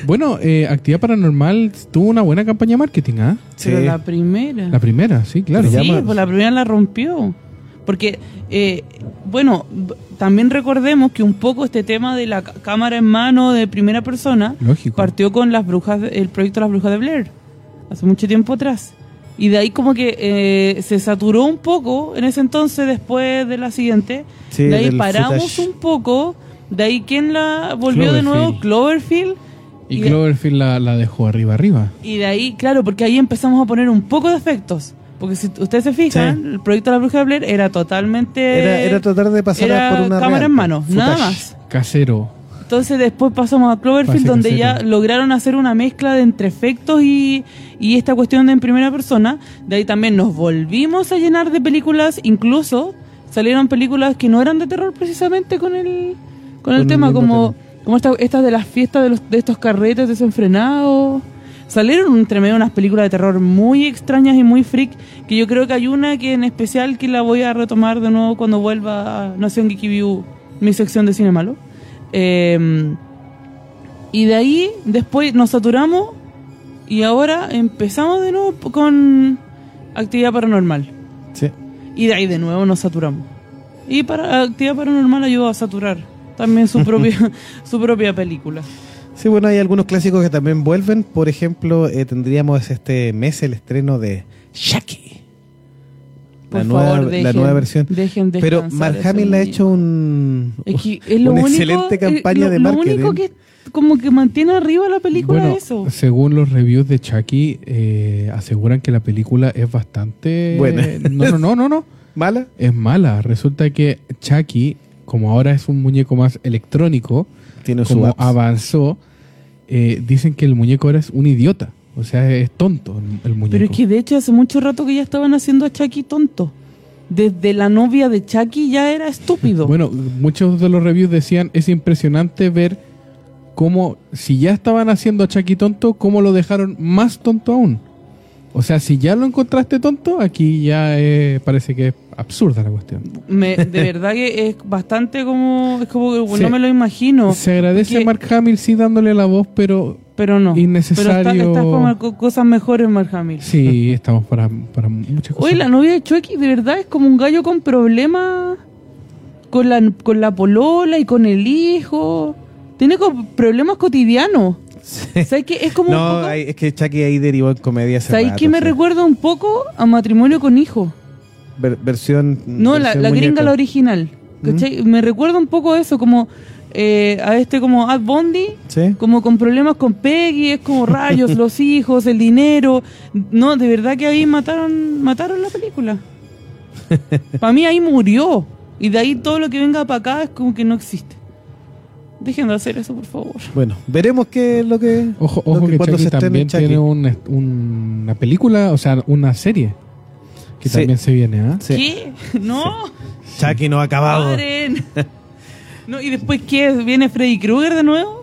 D: bueno, eh, Actividad Paranormal tuvo una buena campaña de marketing, ¿ah?
B: Sí.
C: Pero la primera.
D: La primera, sí, claro.
C: Sí,
B: llama-
C: pues la primera la rompió. Porque, eh, bueno, también recordemos que un poco este tema de la cámara en mano de primera persona
D: Lógico.
C: partió con las brujas, de- el proyecto Las Brujas de Blair, hace mucho tiempo atrás. Y de ahí como que eh, se saturó un poco en ese entonces, después de la siguiente.
B: Sí,
C: de ahí paramos
B: footage.
C: un poco. De ahí, ¿quién la volvió de nuevo? Cloverfield.
D: Y Cloverfield la, la dejó arriba, arriba.
C: y de ahí, claro, porque ahí empezamos a poner un poco de efectos. Porque si ustedes se fijan,
B: Sí.
C: el proyecto de la bruja de Blair era totalmente...
B: Era, era tratar de pasar
C: era
B: por una
C: cámara
B: real,
C: en mano,
B: footage.
C: nada más.
D: Casero.
C: Entonces después pasamos a Cloverfield,
D: Pase
C: donde
D: casero.
C: ya lograron hacer una mezcla de entre efectos y, y esta cuestión de en primera persona. De ahí también nos volvimos a llenar de películas, incluso salieron películas que no eran de terror precisamente con el, con el
B: Con el
C: tema, como,
B: tema.
C: Como esta- estas de las fiestas de, los, de estos carretes desenfrenados. Salieron entre medio unas películas de terror muy extrañas y muy freak, que yo creo que hay una que en especial que la voy a retomar de nuevo cuando vuelva a Nación Geeky View, mi sección de cine malo. Eh, y de ahí después nos saturamos y ahora empezamos de nuevo con actividad paranormal.
B: Sí.
C: Y de ahí de nuevo nos saturamos. Y para actividad paranormal ayudó a saturar también su propia su propia película.
B: Sí, bueno, hay algunos clásicos que también vuelven. Por ejemplo, eh, tendríamos este mes el estreno de Shaki.
C: Por
B: La nueva,
C: favor,
B: la nueva versión.
C: dejen
B: Pero Mark Hamill ha hecho un,
C: Es que es lo
B: una
C: único-
B: excelente
C: eh,
B: campaña
C: lo-
B: de
C: Lo
B: marketing.
C: único que como que mantiene arriba la película
D: Bueno,
C: es eso.
D: según los reviews de Chucky, eh, aseguran que la película es bastante...
B: Buena.
D: No, no, no, no, no.
B: ¿Mala?
D: Es mala. Resulta que Chucky, como ahora es un muñeco más electrónico,
B: Tiene
D: como avanzó, eh, dicen que el muñeco ahora es un idiota. O sea, es tonto el, el muñeco.
C: Pero es que de hecho hace mucho rato que ya estaban haciendo a Chucky tonto. Desde la novia de Chucky ya era estúpido.
D: Bueno, muchos de los reviews decían, es impresionante ver cómo, si ya estaban haciendo a Chucky tonto, cómo lo dejaron más tonto aún. O sea, si ya lo encontraste tonto, aquí ya eh, parece que es absurda la cuestión.
C: Me- de verdad que es bastante como... Es como que
D: Sí.
C: no me lo imagino.
D: Se agradece
C: porque-
D: a Mark Hamill sí dándole la voz, pero
C: Pero no.
D: innecesario.
C: Pero está, está para co- cosas mejores, Mark Hamill.
D: sí, estamos para, para muchas cosas.
C: Oye, la novia de Chucky de verdad es como un gallo con problemas con la, con la polola y con el hijo. Tiene problemas cotidianos. ¿Sabes qué? Es como un
B: No,
C: poco...
B: hay- es que Chucky ahí derivó en comedia.
C: ¿Sabes qué me
B: sí.
C: recuerda un poco a matrimonio con hijo?
B: Ver- versión.
C: No, la,
B: versión
C: la gringa, la original. ¿cachai? Me recuerda un poco a eso, como eh, a este como Ad Bondi,
B: Sí.
C: como con problemas con Peggy, es como rayos, los hijos, el dinero. No, de verdad que ahí mataron, mataron la película. Para mí ahí murió. Y de ahí todo lo que venga para acá es como que no existe. Dejen de hacer eso, por favor.
B: Bueno, veremos qué es lo que.
D: Ojo,
B: lo
D: ojo que,
B: cuando
D: Chucky
B: se estrene
D: también
B: Chucky.
D: tiene un- una película, o sea, una serie. Que
B: Sí.
D: también se viene, ¿ah?
B: Sí.
C: ¿Qué? No,
B: Chucky no ha acabado.
C: paren. No, ¿Y después qué? ¿Viene Freddy Krueger de nuevo?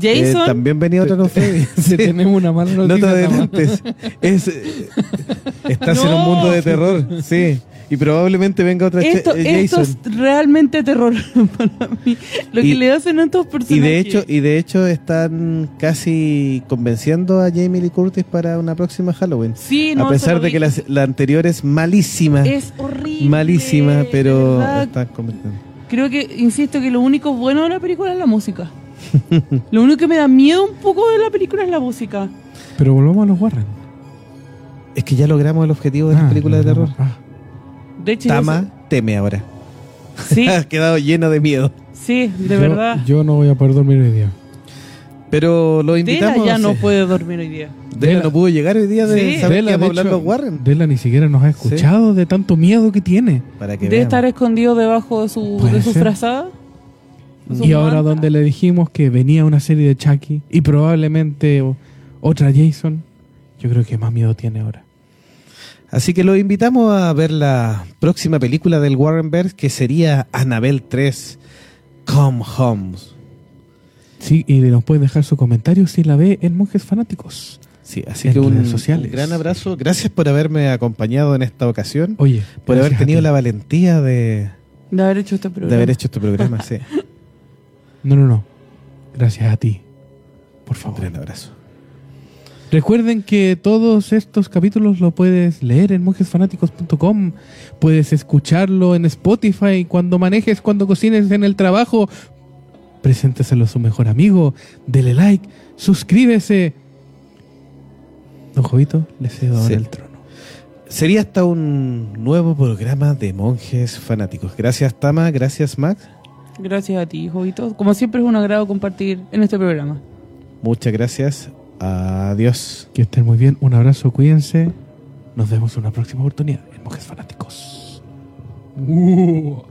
B: Eh,
C: ¿Jason?
B: también venía otra no Freddy. Sí.
D: Tenemos una mala
B: No
D: noticia.
B: te
D: Tama.
B: adelantes. Es, eh, estás en un
C: No.
B: mundo de terror, sí. Y probablemente venga otra
C: esto,
B: eh,
C: esto es realmente terror para mí. Lo
B: Y-
C: que le hacen a estos personajes.
B: Y de hecho, y de hecho están casi convenciendo a Jamie Lee Curtis para una próxima Halloween.
C: Sí, no,
B: a pesar de que la, la anterior es malísima,
C: Es horrible.
B: malísima, pero están convenciendo.
C: Creo que, insisto, que lo único bueno de la película es la música. lo único que me da miedo un poco de la película es la música.
D: Pero volvamos a los Warren.
B: Es que ya logramos el objetivo de las
D: Ah,
B: películas de terror.
D: Ah,
C: De hecho, yo
B: Tama teme ahora.
C: sí,
B: Has quedado lleno de miedo.
C: sí, de
D: yo,
C: verdad.
D: Yo no voy a poder dormir hoy día.
B: Pero lo
C: Dela
B: invitamos.
C: ya no puede dormir hoy día.
B: Dela
D: Dela-
B: no pudo llegar hoy día de
C: Sí.
B: saber
D: Dela,
B: que
D: de
B: hablar
D: hecho,
B: Warren.
D: Dela ni siquiera nos ha escuchado de tanto miedo que tiene.
B: Para que
C: Debe
B: veamos.
C: estar escondido debajo de su, de su frazada. de su
D: Y ahora
C: manta.
D: donde le dijimos que venía una serie de Chucky y probablemente otra Jason, yo creo que más miedo tiene ahora.
B: Así que lo invitamos a ver la próxima película del Warrenverse que sería Annabelle 3 Come Home.
D: Sí, y nos puede dejar su comentario si la ve en Monjes Fanáticos.
B: Sí, así
D: En
B: que un,
D: sociales.
B: un gran abrazo. Gracias por haberme acompañado en esta ocasión.
D: Oye,
B: por haber tenido la valentía de,
C: De haber hecho este programa.
B: de haber hecho este programa. Sí.
D: No, no, no. Gracias a ti. Por
B: Un
D: favor.
B: gran abrazo.
D: Recuerden que todos estos capítulos lo puedes leer en monjesfanáticos.com. Puedes escucharlo en Spotify cuando manejes, cuando cocines en el trabajo. Presénteselo a su mejor amigo. Dele like. Suscríbese. Don Jovito, le cedo ahora
B: Sí.
D: el trono.
B: Sería hasta un nuevo programa de monjes fanáticos. Gracias Tama, gracias Max.
C: Gracias a ti, Jovito. Como siempre es un agrado compartir en este programa.
B: Muchas gracias. Adiós.
D: Que estén muy bien. Un abrazo, cuídense. Nos vemos en una próxima oportunidad en Monjes Fanáticos. Uh.